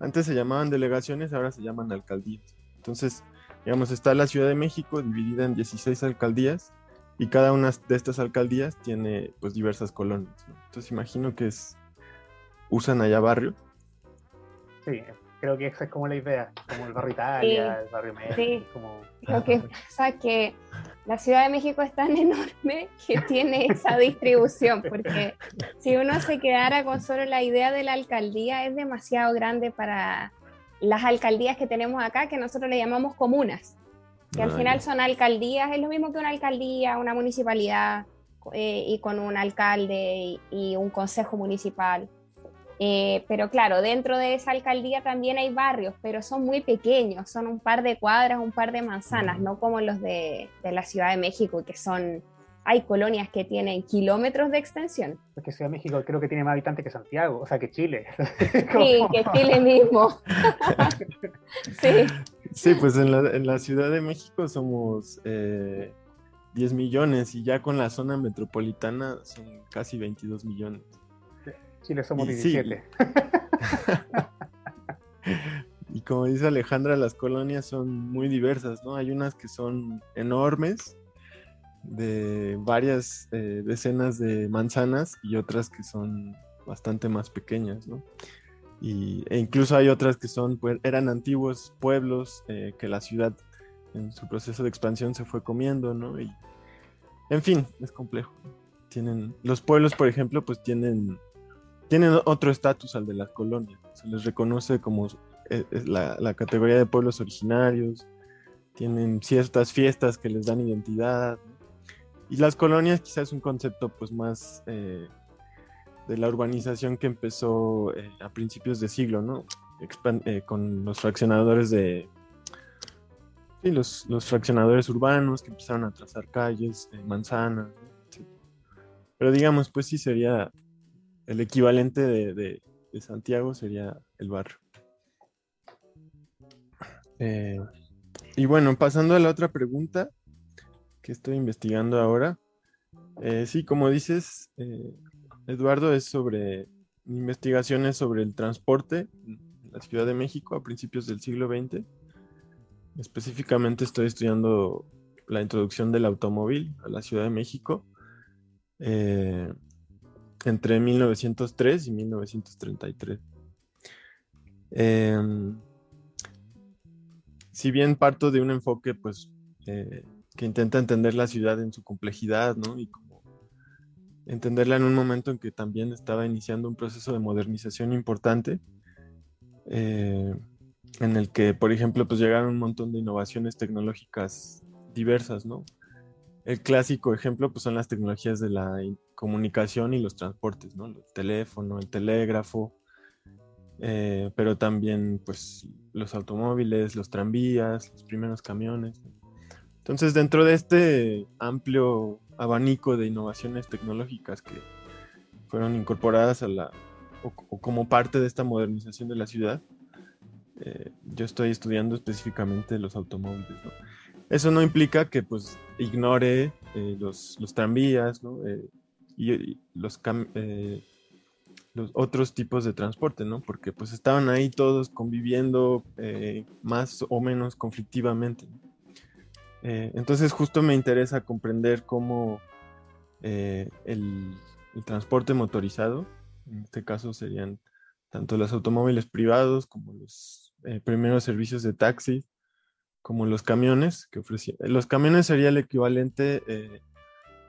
antes se llamaban delegaciones, ahora se llaman alcaldías. Entonces, digamos, está la Ciudad de México dividida en 16 alcaldías y cada una de estas alcaldías tiene pues diversas colonias. Entonces, imagino que es usan allá barrio Sí, creo que esa es como la idea, como el barrio Italia, el barrio México. Sí, como... lo que [laughs] pasa es que la Ciudad de México es tan enorme que tiene esa distribución, porque si uno se quedara con solo la idea de la alcaldía, es demasiado grande para las alcaldías que tenemos acá, que nosotros le llamamos comunas, que al final son alcaldías, es lo mismo que una alcaldía, una municipalidad, eh, y con un alcalde y un consejo municipal. Eh, pero claro, dentro de esa alcaldía también hay barrios, pero son muy pequeños, son un par de cuadras, un par de manzanas, no como los de, la Ciudad de México, que son, hay colonias que tienen kilómetros de extensión. Porque Ciudad de México creo que tiene más habitantes que Santiago, o sea, que Chile. [laughs] Sí, que Chile mismo. [laughs] sí. Sí, pues en la, en la, Ciudad de México somos 10 eh, millones y ya con la zona metropolitana son casi 22 millones. Chile somos 17. [laughs] y como dice Alejandra, las colonias son muy diversas, ¿no? Hay unas que son enormes, de varias eh, decenas de manzanas, y otras que son bastante más pequeñas, ¿no? Y, e incluso hay otras que son, pues, eran antiguos pueblos eh, que la ciudad en su proceso de expansión se fue comiendo, ¿no? Y, en fin, es complejo. Tienen, los pueblos, por ejemplo, pues tienen tienen otro estatus al de las colonias. Se les reconoce como eh, la, categoría de pueblos originarios, tienen ciertas fiestas que les dan identidad. Y las colonias quizás es un concepto pues más eh, de la urbanización que empezó eh, a principios de siglo, ¿no? con los fraccionadores de... Los, los, fraccionadores urbanos que empezaron a trazar calles, manzanas. Pero digamos, pues sí sería el equivalente de, Santiago sería el barrio. Eh, y bueno, pasando a la otra pregunta que estoy investigando ahora. Eh, sí, como dices, eh, Eduardo, es sobre investigaciones sobre el transporte en la Ciudad de México a principios del siglo XX. Específicamente estoy estudiando la introducción del automóvil a la Ciudad de México entre 1903 y 1933. Em, si bien parto de un enfoque, pues, eh, que intenta entender la ciudad en su complejidad, ¿no? Y como entenderla en un momento en que también estaba iniciando un proceso de modernización importante, eh, en el que, por ejemplo, pues llegaron un montón de innovaciones tecnológicas diversas, ¿no? El clásico ejemplo pues son las tecnologías de la comunicación y los transportes, ¿no? El teléfono, el telégrafo, eh, pero también pues los automóviles, los tranvías, los primeros camiones. Entonces dentro de este amplio abanico de innovaciones tecnológicas que fueron incorporadas a la, o, como parte de esta modernización de la ciudad, eh, yo estoy estudiando específicamente los automóviles. ¿no? Eso no implica que pues ignore eh, los, tranvías eh, y, los, los otros tipos de transporte, ¿no? Porque pues estaban ahí todos conviviendo más o menos conflictivamente. Entonces justo me interesa comprender cómo el, el transporte motorizado, en este caso serían tanto los automóviles privados como los primeros servicios de taxi, como los camiones que ofrecían. Los camiones sería el equivalente, eh,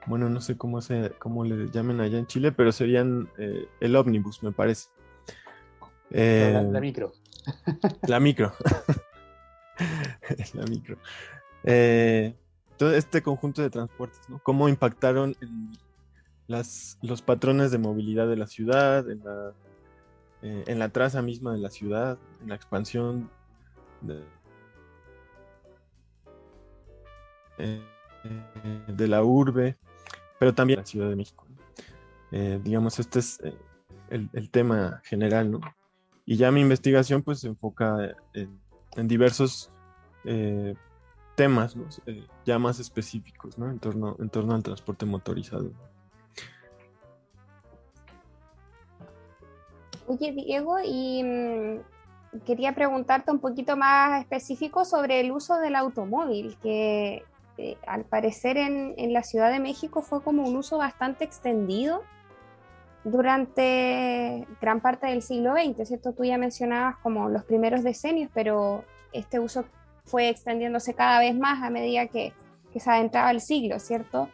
bueno, no sé cómo, se, cómo le llamen allá en Chile, pero serían eh, el ómnibus, me parece. la, eh, micro. La micro. [laughs] [laughs] la micro. Todo este conjunto de transportes, ¿no? ¿Cómo impactaron las, los patrones de movilidad de la ciudad, en la, en la traza misma de la ciudad, en la expansión de, Eh, la urbe, pero también la Ciudad de México. Eh, digamos, este es eh, el, tema general, ¿no? Y ya mi investigación pues se enfoca en, diversos temas, ya más específicos, ¿no? En torno, en torno al transporte motorizado. Oye, Diego, y mm, quería preguntarte un poquito más específico sobre el uso del automóvil, que eh, al parecer en, la Ciudad de México fue como un uso bastante extendido durante gran parte del siglo XX, ¿cierto? Tú ya mencionabas como los primeros decenios, pero este uso fue extendiéndose cada vez más a medida que, se adentraba el siglo, ¿cierto?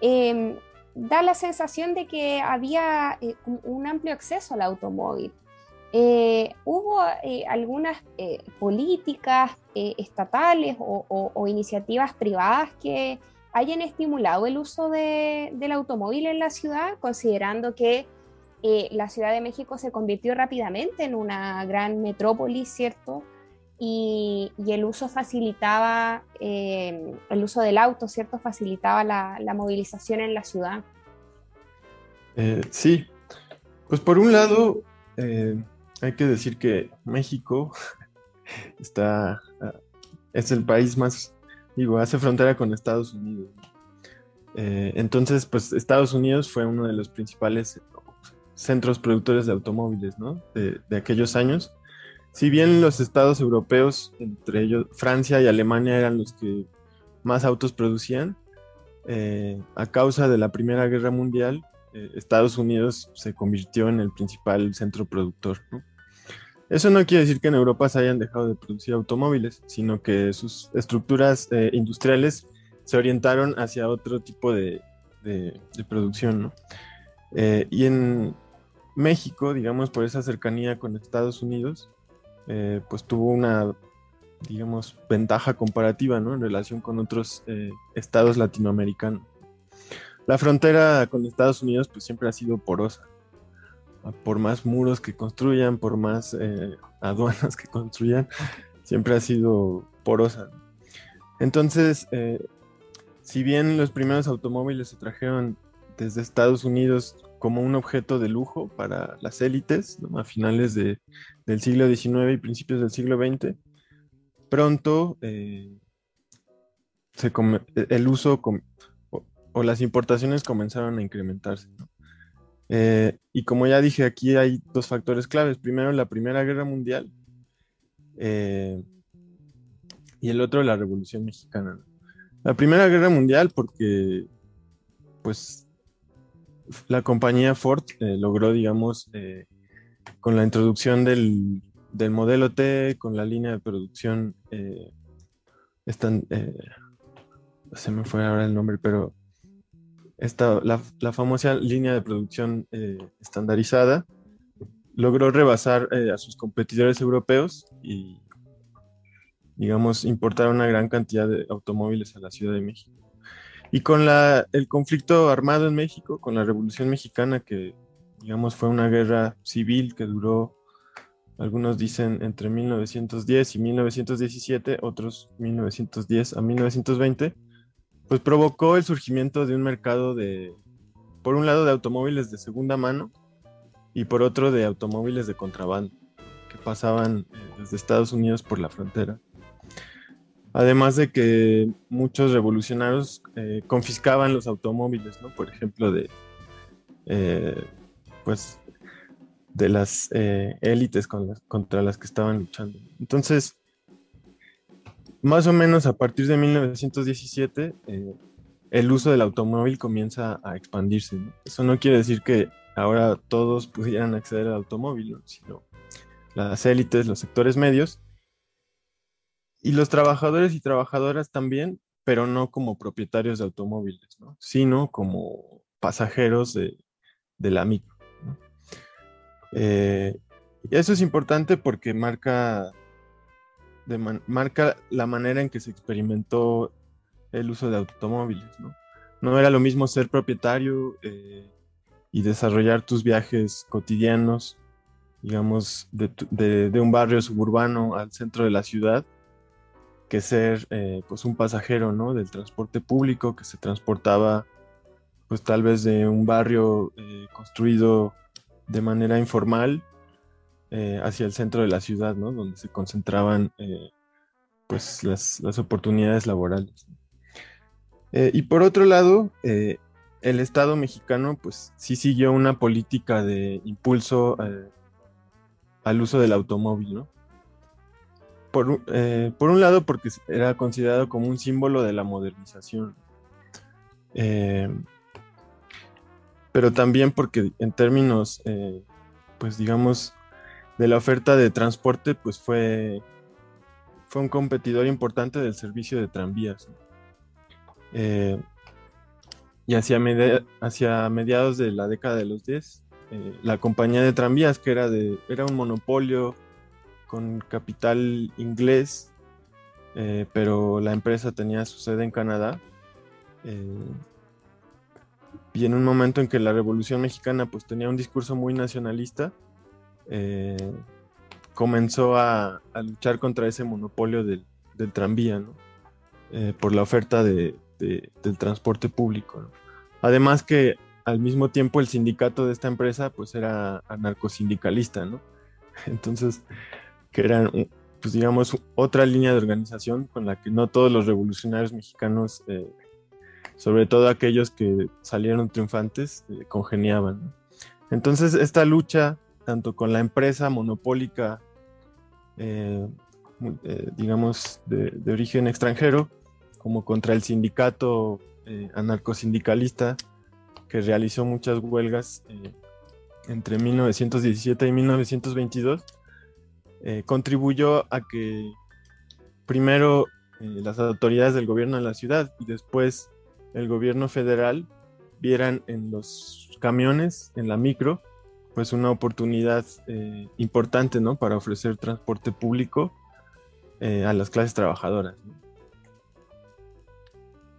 Em, da la sensación de que había eh, un amplio acceso al automóvil. Eh, ¿Hubo eh, algunas políticas estatales o, iniciativas privadas que hayan estimulado el uso del automóvil en la ciudad, considerando que la Ciudad de México se convirtió rápidamente en una gran metrópolis, ¿cierto? Y, el uso facilitaba, el uso del auto, ¿cierto? Facilitaba la, la movilización en la ciudad. sí, pues por un lado, hay que decir que México [laughs] está, ah, es el país más, digo, hace frontera con Estados Unidos. Eh, entonces, pues Estados Unidos fue uno de los principales centros productores de automóviles, ¿no? De, aquellos años. Si bien los estados europeos, entre ellos Francia y Alemania, eran los que más autos producían, eh, a causa de la Primera Guerra Mundial, eh, Estados Unidos se convirtió en el principal centro productor. Eso no quiere decir que en Europa se hayan dejado de producir automóviles, sino que sus estructuras eh, industriales se orientaron hacia otro tipo de, producción, y en México, digamos, por esa cercanía con Estados Unidos, eh, pues tuvo una, digamos, ventaja comparativa, En relación con otros estados latinoamericanos. La frontera con Estados Unidos, pues siempre ha sido porosa por más muros que construyan, por más eh, aduanas que construyan, siempre ha sido porosa. Entonces, eh, si bien los primeros automóviles se trajeron desde Estados Unidos como un objeto de lujo para las élites a finales del siglo XIX y principios del siglo XX, pronto eh, el uso o, las importaciones comenzaron a incrementarse. ¿no? Eh, y como ya dije, aquí hay dos factores claves. Primero, la Primera Guerra Mundial eh, y el otro, la Revolución Mexicana. La Primera Guerra Mundial porque, pues, la compañía Ford eh, logró, digamos, con la introducción del, del, modelo T, con la línea de producción están, eh, se me fue ahora el nombre, pero esta, la, la famosa línea de producción eh, estandarizada logró rebasar eh, a sus competidores europeos y, digamos, importar una gran cantidad de automóviles a la Ciudad de México. Y con la, el conflicto armado en México, con la Revolución Mexicana, que, digamos, fue una guerra civil que duró, algunos dicen, entre 1910 y 1917, otros 1910 a 1920, pues provocó el surgimiento de un mercado de, por un lado, de automóviles de segunda mano y por otro de automóviles de contrabando que pasaban eh, desde Estados Unidos por la frontera. Además de que muchos revolucionarios eh, confiscaban los automóviles, ¿no? Por ejemplo, de, eh, pues, de las élites contra las que estaban luchando. Entonces, más o menos a partir de 1917, eh, el uso del automóvil comienza a expandirse. Eso no quiere decir que ahora todos pudieran acceder al automóvil, sino las élites, los sectores medios y los trabajadores y trabajadoras también, pero no como propietarios de automóviles, sino como pasajeros de, la micro. Eh, eso es importante porque marca marca la manera en que se experimentó el uso de automóviles, ¿no? Era lo mismo ser propietario eh, y desarrollar tus viajes cotidianos, digamos, de, un barrio suburbano al centro de la ciudad, que ser eh, pues un pasajero, ¿no? Del transporte público que se transportaba pues tal vez de un barrio eh, construido de manera informal eh, hacia el centro de la ciudad, ¿no? Donde se concentraban pues las, oportunidades laborales. Y por otro lado, el Estado mexicano pues sí siguió una política de impulso al uso del automóvil, ¿no? Por, por, un lado porque era considerado como un símbolo de la modernización, pero también porque en términos, pues digamos, de la oferta de transporte, pues fue, fue un competidor importante del servicio de tranvías. Eh, y hacia, hacia, mediados de la década de los 10, eh, la compañía de tranvías, que era, de, era un monopolio con capital inglés, eh, pero la empresa tenía su sede en Canadá. y en un momento en que la Revolución Mexicana pues tenía un discurso muy nacionalista, eh, comenzó a, luchar contra ese monopolio del, tranvía, eh, por la oferta de, del transporte público. Además que al mismo tiempo el sindicato de esta empresa pues era anarcosindicalista, ¿no? [laughs] Entonces, que era, pues digamos, otra línea de organización con la que no todos los revolucionarios mexicanos, eh, sobre todo aquellos que salieron triunfantes, congeniaban. Entonces, esta lucha tanto con la empresa monopólica, eh, eh, digamos, de, origen extranjero, como contra el sindicato eh, anarcosindicalista, que realizó muchas huelgas entre 1917 y 1922, contribuyó a que primero las autoridades del gobierno de la ciudad y después el gobierno federal vieran en los camiones, en la micro, pues una oportunidad eh, importante, ¿no? Para ofrecer transporte público eh, a las clases trabajadoras.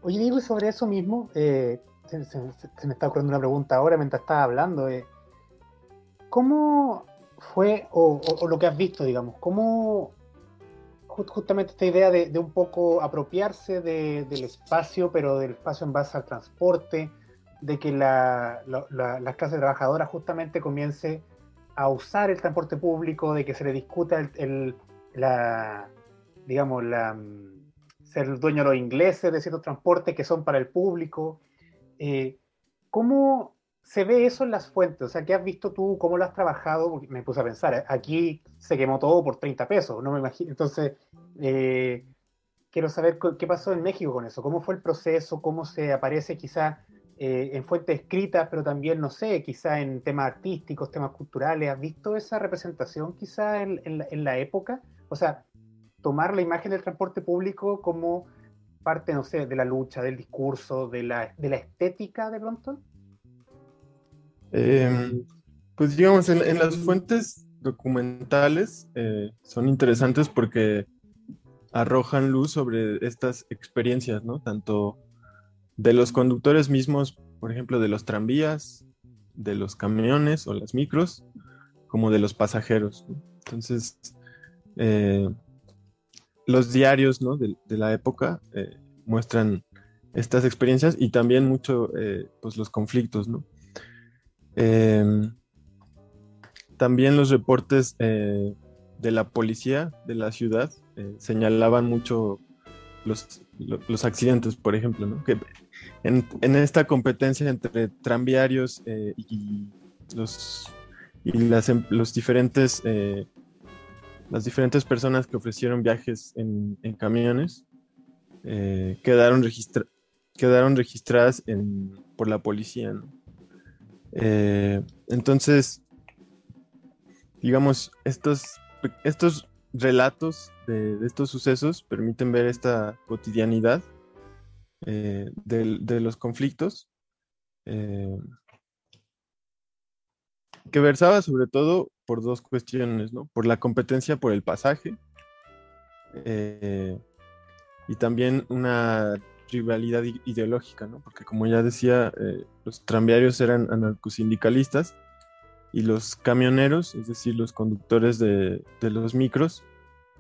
Oye, Diego, sobre eso mismo, eh, se, me está ocurriendo una pregunta ahora mientras estaba hablando. ¿Cómo fue, o, lo que has visto, digamos, cómo justamente esta idea de, un poco apropiarse del espacio, pero del espacio en base al transporte, de que la, la, trabajadora justamente comience a usar el transporte público, de que se le discuta el, la, digamos, la, mm, ser el dueño de los ingleses de ciertos transportes que son para el público. Eh, ¿Cómo se ve eso en las fuentes? O sea, ¿qué has visto tú? ¿Cómo lo has trabajado? Porque me puse a pensar, ¿eh? aquí se quemó todo por 30 pesos, no me imagino. Entonces, eh, quiero saber qué pasó en México con eso, cómo fue el proceso, cómo se aparece quizá eh, en fuentes escritas, pero también, no sé, quizá en temas artísticos, temas culturales. ¿Has visto esa representación quizá en, la, época? O sea, tomar la imagen del transporte público como parte, no sé, de la lucha, del discurso, de la, de la estética de pronto? Em, pues digamos, en, las fuentes documentales eh, son interesantes porque arrojan luz sobre estas experiencias, ¿no? Tanto de los conductores mismos, por ejemplo, de los tranvías, de los camiones o las micros, como de los pasajeros. Entonces, eh, los diarios de, la época eh, muestran estas experiencias y también mucho pues los conflictos. Em, también los reportes de la policía de la ciudad señalaban mucho los, accidentes, por ejemplo, que en, esta competencia entre tranviarios y los y las, em, los diferentes las diferentes personas que ofrecieron viajes en, camiones eh, quedaron, quedaron registradas por la policía. Eh, entonces, digamos, estos, estos relatos de, estos sucesos permiten ver esta cotidianidad eh, de, los conflictos que versaba sobre todo por dos cuestiones, ¿no? Por la competencia por el pasaje eh, y también una rivalidad ideológica, ¿no? Porque como ya decía, eh, los tranviarios eran anarcosindicalistas y los camioneros, es decir, los conductores de, los micros,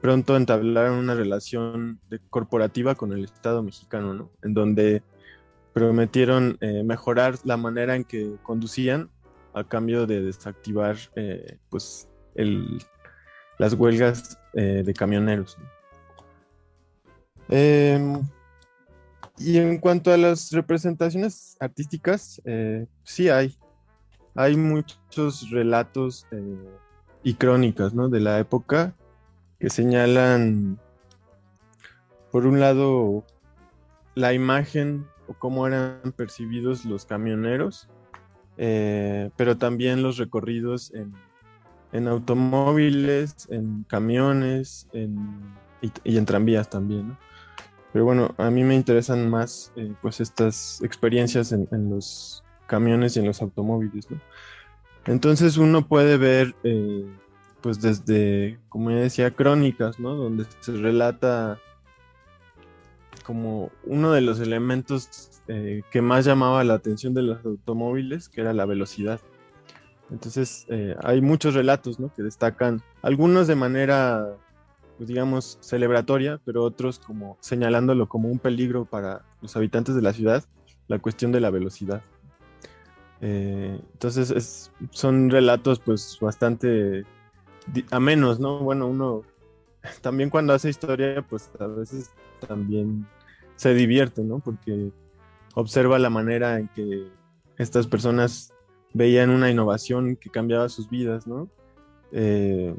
pronto entablaron una relación corporativa con el Estado mexicano, ¿no? En donde prometieron eh, mejorar la manera en que conducían a cambio de desactivar eh, pues las huelgas eh, de camioneros. Em, y en cuanto a las representaciones artísticas, eh, sí hay. Hay muchos relatos y crónicas de la época que señalan, por un lado, la imagen o cómo eran percibidos los camioneros eh, pero también los recorridos en, automóviles, en camiones y, en tranvías también. Pero bueno, a mí me interesan más eh, pues estas experiencias en, los camiones y en los automóviles. Entonces uno puede ver eh, pues desde, como ya decía, crónicas, ¿no? Donde se relata como uno de los elementos eh, que más llamaba la atención de los automóviles, que era la velocidad. Entonces, eh, hay muchos relatos que destacan, algunos de manera, pues, digamos, celebratoria, pero otros como señalándolo como un peligro para los habitantes de la ciudad, la cuestión de la velocidad. Eh, entonces, son relatos pues bastante amenos, ¿no? Bueno, uno [laughs] también cuando hace historia, pues a veces también se divierte, ¿no? Porque observa la manera en que estas personas veían una innovación que cambiaba sus vidas, ¿no? Eh,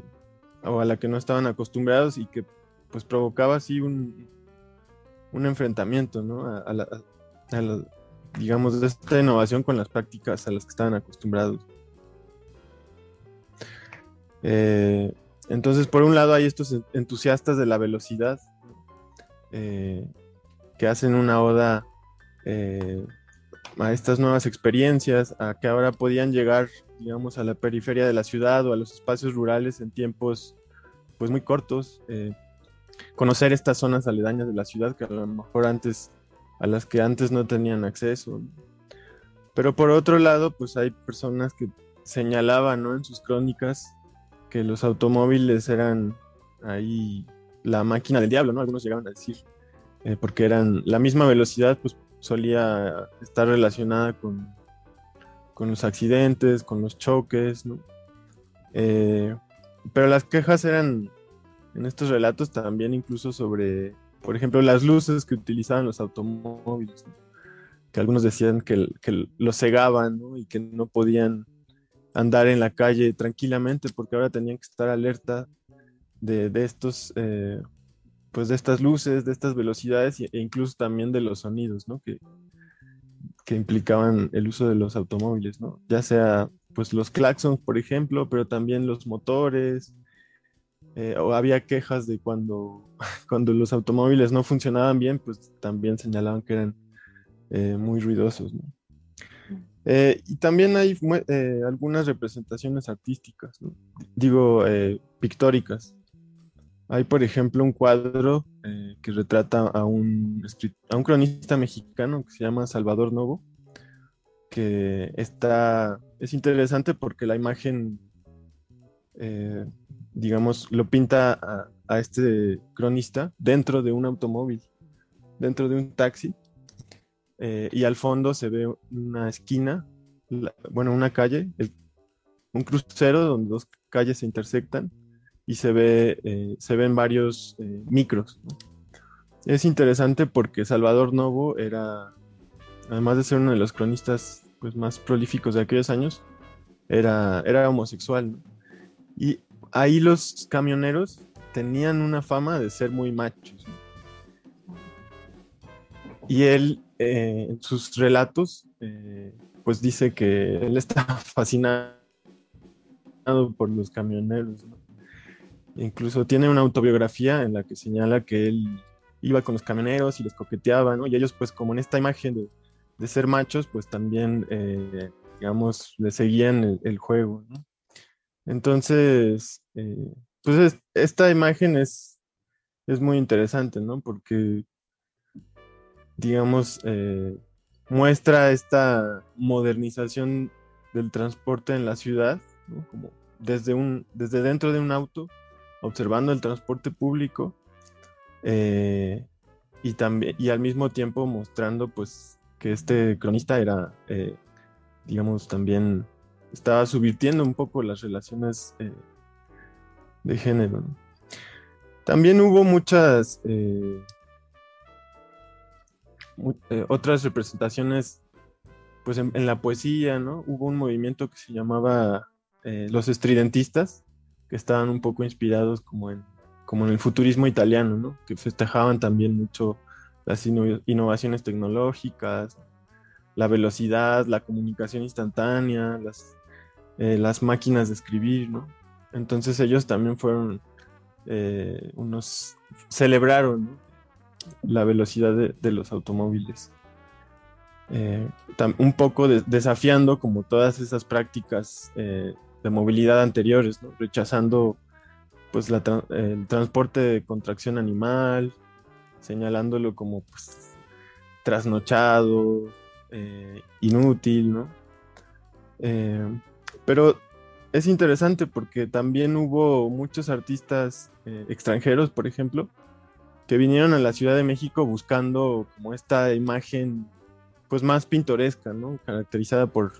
o a la que no estaban acostumbrados y que pues provocaba así un, un enfrentamiento, ¿no? A, la, digamos, esta innovación con las prácticas a las que estaban acostumbrados. Eh, entonces, por un lado hay estos entusiastas de la velocidad eh, que hacen una oda eh, a estas nuevas experiencias, a que ahora podían llegar, digamos, a la periferia de la ciudad o a los espacios rurales en tiempos, pues, muy cortos, eh, conocer estas zonas aledañas de la ciudad que a lo mejor antes, a las que antes no tenían acceso. Pero por otro lado, pues hay personas que señalaban, ¿no? En sus crónicas que los automóviles eran ahí la máquina del diablo, ¿no? Algunos llegaban a decir, eh, porque eran la misma velocidad, pues solía estar relacionada con, con los accidentes, con los choques, ¿no? Eh, pero las quejas eran en estos relatos también incluso sobre, por ejemplo, las luces que utilizaban los automóviles, que algunos decían que, los cegaban y que no podían andar en la calle tranquilamente porque ahora tenían que estar alerta de, de estos eh, pues de estas luces, de estas velocidades e incluso también de los sonidos, ¿no? Que, que implicaban el uso de los automóviles, ¿no? Ya sea pues los claxons, por ejemplo, pero también los motores, eh, o había quejas de cuando, [laughs] cuando los automóviles no funcionaban bien, pues también señalaban que eran eh, muy ruidosos. Eh, y también hay algunas representaciones artísticas, digo, pictóricas. Hay, por ejemplo, un cuadro que retrata a un, a un cronista mexicano que se llama Salvador Novo, que está, es interesante porque la imagen digamos, lo pinta a, este cronista dentro de un automóvil, dentro de un taxi, eh, y al fondo se ve una esquina, bueno, una calle, un crucero donde dos calles se intersectan y se, ve, eh, se ven varios eh, micros. Es interesante porque Salvador Novo era, además de ser uno de los cronistas pues, más prolíficos de aquellos años, era, era homosexual. Y ahí los camioneros tenían una fama de ser muy machos. Y él, eh, en sus relatos, pues dice que él está [laughs] fascinado por los camioneros. Incluso tiene una autobiografía en la que señala que él iba con los camioneros y les coqueteaba, ¿no? Y ellos, pues, como en esta imagen de, ser machos, pues también, eh, digamos, le seguían el, juego. Entonces, eh, pues esta imagen es, es muy interesante, ¿no? Porque, digamos, eh, muestra esta modernización del transporte en la ciudad. Como desde, un, desde dentro de un auto, observando el transporte público eh, y, también, y al mismo tiempo mostrando pues que este cronista era, digamos, también estaba subvirtiendo un poco las relaciones eh, de género. También hubo muchas eh, eh, otras representaciones, pues en, la poesía, ¿no? Hubo un movimiento que se llamaba los estridentistas, estaban un poco inspirados como en, como en el futurismo italiano, ¿no? Que festejaban también mucho las innovaciones tecnológicas, la velocidad, la comunicación instantánea, las eh, las máquinas de escribir, ¿no? Entonces ellos también fueron eh, unos, celebraron la velocidad de, los automóviles. Eh, un poco desafiando como todas esas prácticas de movilidad anteriores, rechazando pues el transporte de contracción animal, señalándolo como pues, trasnochado, inútil, ¿no? Pero es interesante porque también hubo muchos artistas eh, extranjeros, por ejemplo, que vinieron a la Ciudad de México buscando como esta imagen pues más pintoresca, ¿no? Caracterizada por,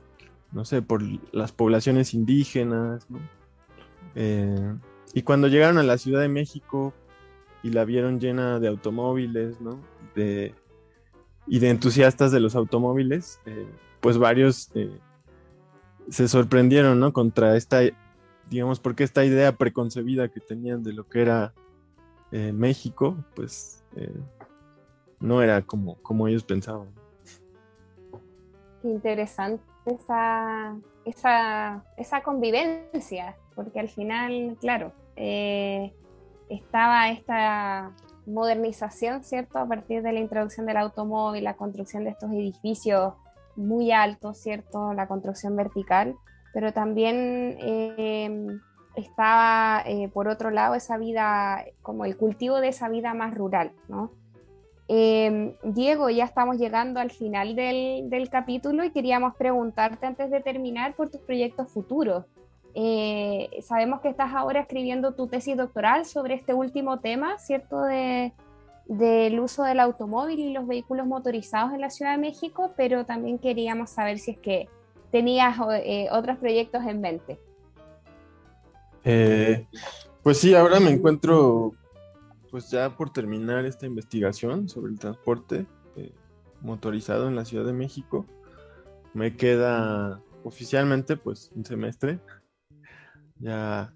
no sé, por las poblaciones indígenas, ¿no? Eh, y cuando llegaron a la Ciudad de México y la vieron llena de automóviles, ¿no? De, y de entusiastas de los automóviles, eh, pues varios se sorprendieron, ¿no? Contra esta, digamos, porque esta idea preconcebida que tenían de lo que era eh, México, pues eh, no era como, como ellos pensaban. Qué interesante esa, esa, esa convivencia, porque al final, claro, eh, estaba esta modernización, ¿cierto? A partir de la introducción del automóvil, la construcción de estos edificios muy alto, ¿cierto? La construcción vertical, pero también eh, estaba, eh, por otro lado, esa vida, como el cultivo de esa vida más rural, ¿no? Eh, Diego, ya estamos llegando al final del, capítulo y queríamos preguntarte antes de terminar por tus proyectos futuros. sabemos que estás ahora escribiendo tu tesis doctoral sobre este último tema, ¿cierto? De, del uso del automóvil y los vehículos motorizados en la Ciudad de México, pero también queríamos saber si es que tenías eh, otros proyectos en mente. Eh, pues sí, ahora me encuentro pues ya por terminar esta investigación sobre el transporte eh, motorizado en la Ciudad de México. Me queda oficialmente pues un semestre. Ya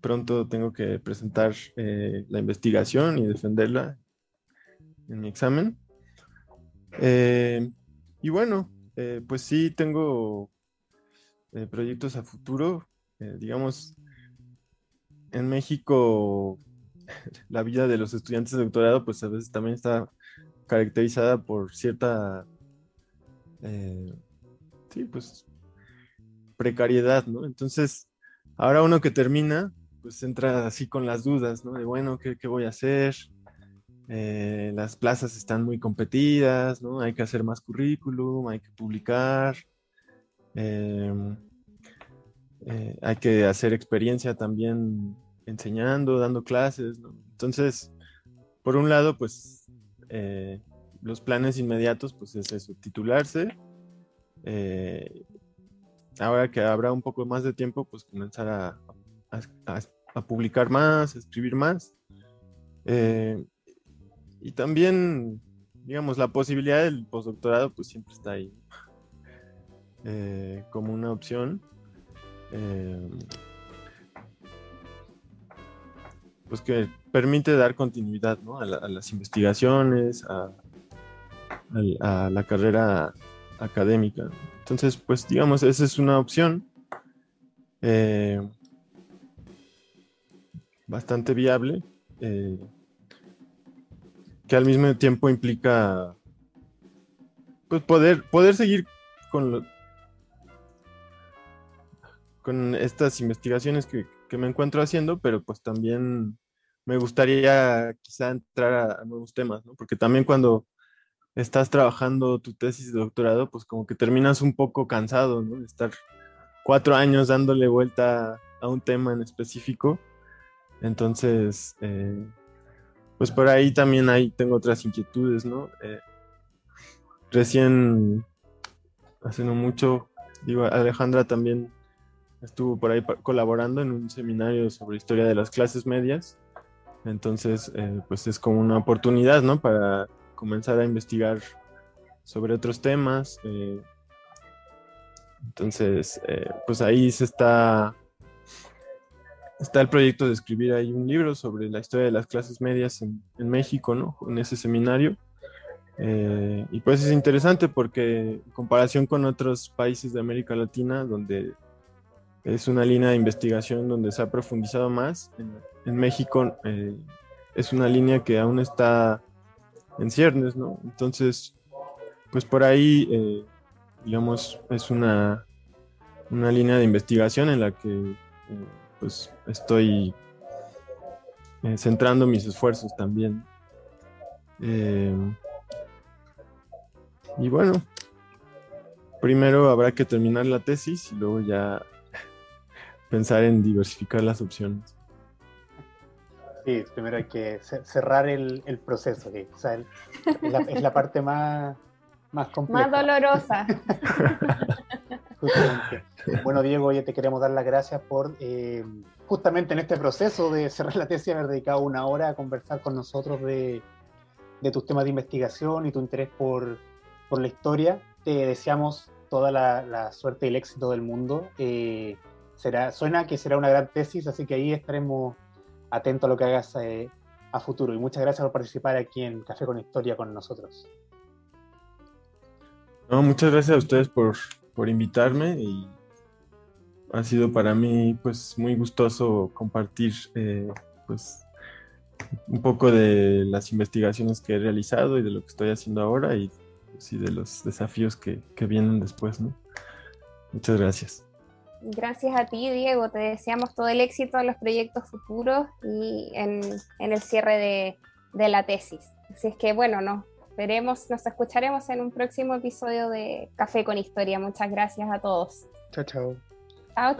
pronto tengo que presentar la investigación y defenderla en mi examen. Eh, y bueno, eh, pues sí tengo eh, proyectos a futuro, digamos, en México la vida de los estudiantes de doctorado pues a veces también está caracterizada por cierta eh, sí, pues precariedad, ¿no? Entonces, ahora uno que termina, pues entra así con las dudas, ¿no? De bueno, ¿qué, voy a hacer? Eh, las plazas están muy competidas, ¿no? Hay que hacer más currículum, hay que publicar, eh, hay que hacer experiencia también enseñando, dando clases. Entonces, por un lado, pues eh, los planes inmediatos, pues es eso, titularse. ahora que habrá un poco más de tiempo, pues comenzar a, a publicar más, a escribir más. Eh, y también, digamos, la posibilidad del postdoctorado, pues siempre está ahí eh, como una opción. Pues que permite dar continuidad ¿no? a, las investigaciones, a, la carrera académica. Entonces, pues digamos, esa es una opción bastante viable, eh, que al mismo tiempo implica pues poder, poder seguir con, con estas investigaciones que, me encuentro haciendo, pero pues también me gustaría quizá entrar a, nuevos temas, Porque también cuando estás trabajando tu tesis de doctorado, pues como que terminas un poco cansado, ¿no? De estar cuatro años dándole vuelta a un tema en específico entonces, eh, pues por ahí también ahí tengo otras inquietudes, ¿no? Eh, recién, hace no mucho, digo, Alejandra también estuvo por ahí colaborando en un seminario sobre historia de las clases medias. Entonces, eh, pues es como una oportunidad, ¿no? Para comenzar a investigar sobre otros temas. entonces, pues ahí se está está el proyecto de escribir ahí un libro sobre la historia de las clases medias en, México, ¿no? En ese seminario. Eh, y pues es interesante porque en comparación con otros países de América Latina, donde es una línea de investigación donde se ha profundizado más, en, México eh, es una línea que aún está en ciernes, ¿no? Entonces, pues por ahí, eh, digamos, es una, una línea de investigación en la que pues estoy eh, centrando mis esfuerzos también. Eh, y bueno, primero habrá que terminar la tesis y luego ya pensar en diversificar las opciones. Sí, primero hay que cerrar el, proceso, que es, la, parte más, más compleja. Más dolorosa. [laughs] Bueno, Diego, ya te queremos dar las gracias por eh, justamente en este proceso de cerrar la tesis haber dedicado una hora a conversar con nosotros de, tus temas de investigación y tu interés por, la historia. Te deseamos toda la, suerte y el éxito del mundo. Eh, será, suena que será una gran tesis, así que ahí estaremos atentos a lo que hagas eh, a futuro. Y muchas gracias por participar aquí en Café con Historia con nosotros. No, muchas gracias a ustedes por, por invitarme y ha sido para mí pues muy gustoso compartir eh, pues un poco de las investigaciones que he realizado y de lo que estoy haciendo ahora y, pues, de los desafíos que, vienen después, ¿no? Muchas gracias. Gracias a ti, Diego. Te deseamos todo el éxito en los proyectos futuros y en, el cierre de, de, la tesis. Así es que, bueno, no, veremos, nos escucharemos en un próximo episodio de Café con Historia. Muchas gracias a todos. Chao, chao. Chao,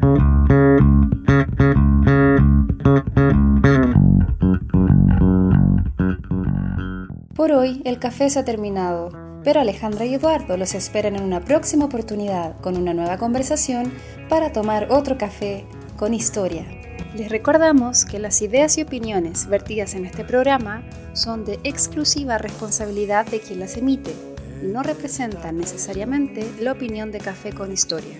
chao. Por hoy el café se ha terminado, pero Alejandra y Eduardo los esperan en una próxima oportunidad con una nueva conversación para tomar otro café con historia. Les recordamos que las ideas y opiniones vertidas en este programa son de exclusiva responsabilidad de quien las emite y no representan necesariamente la opinión de Café con Historia.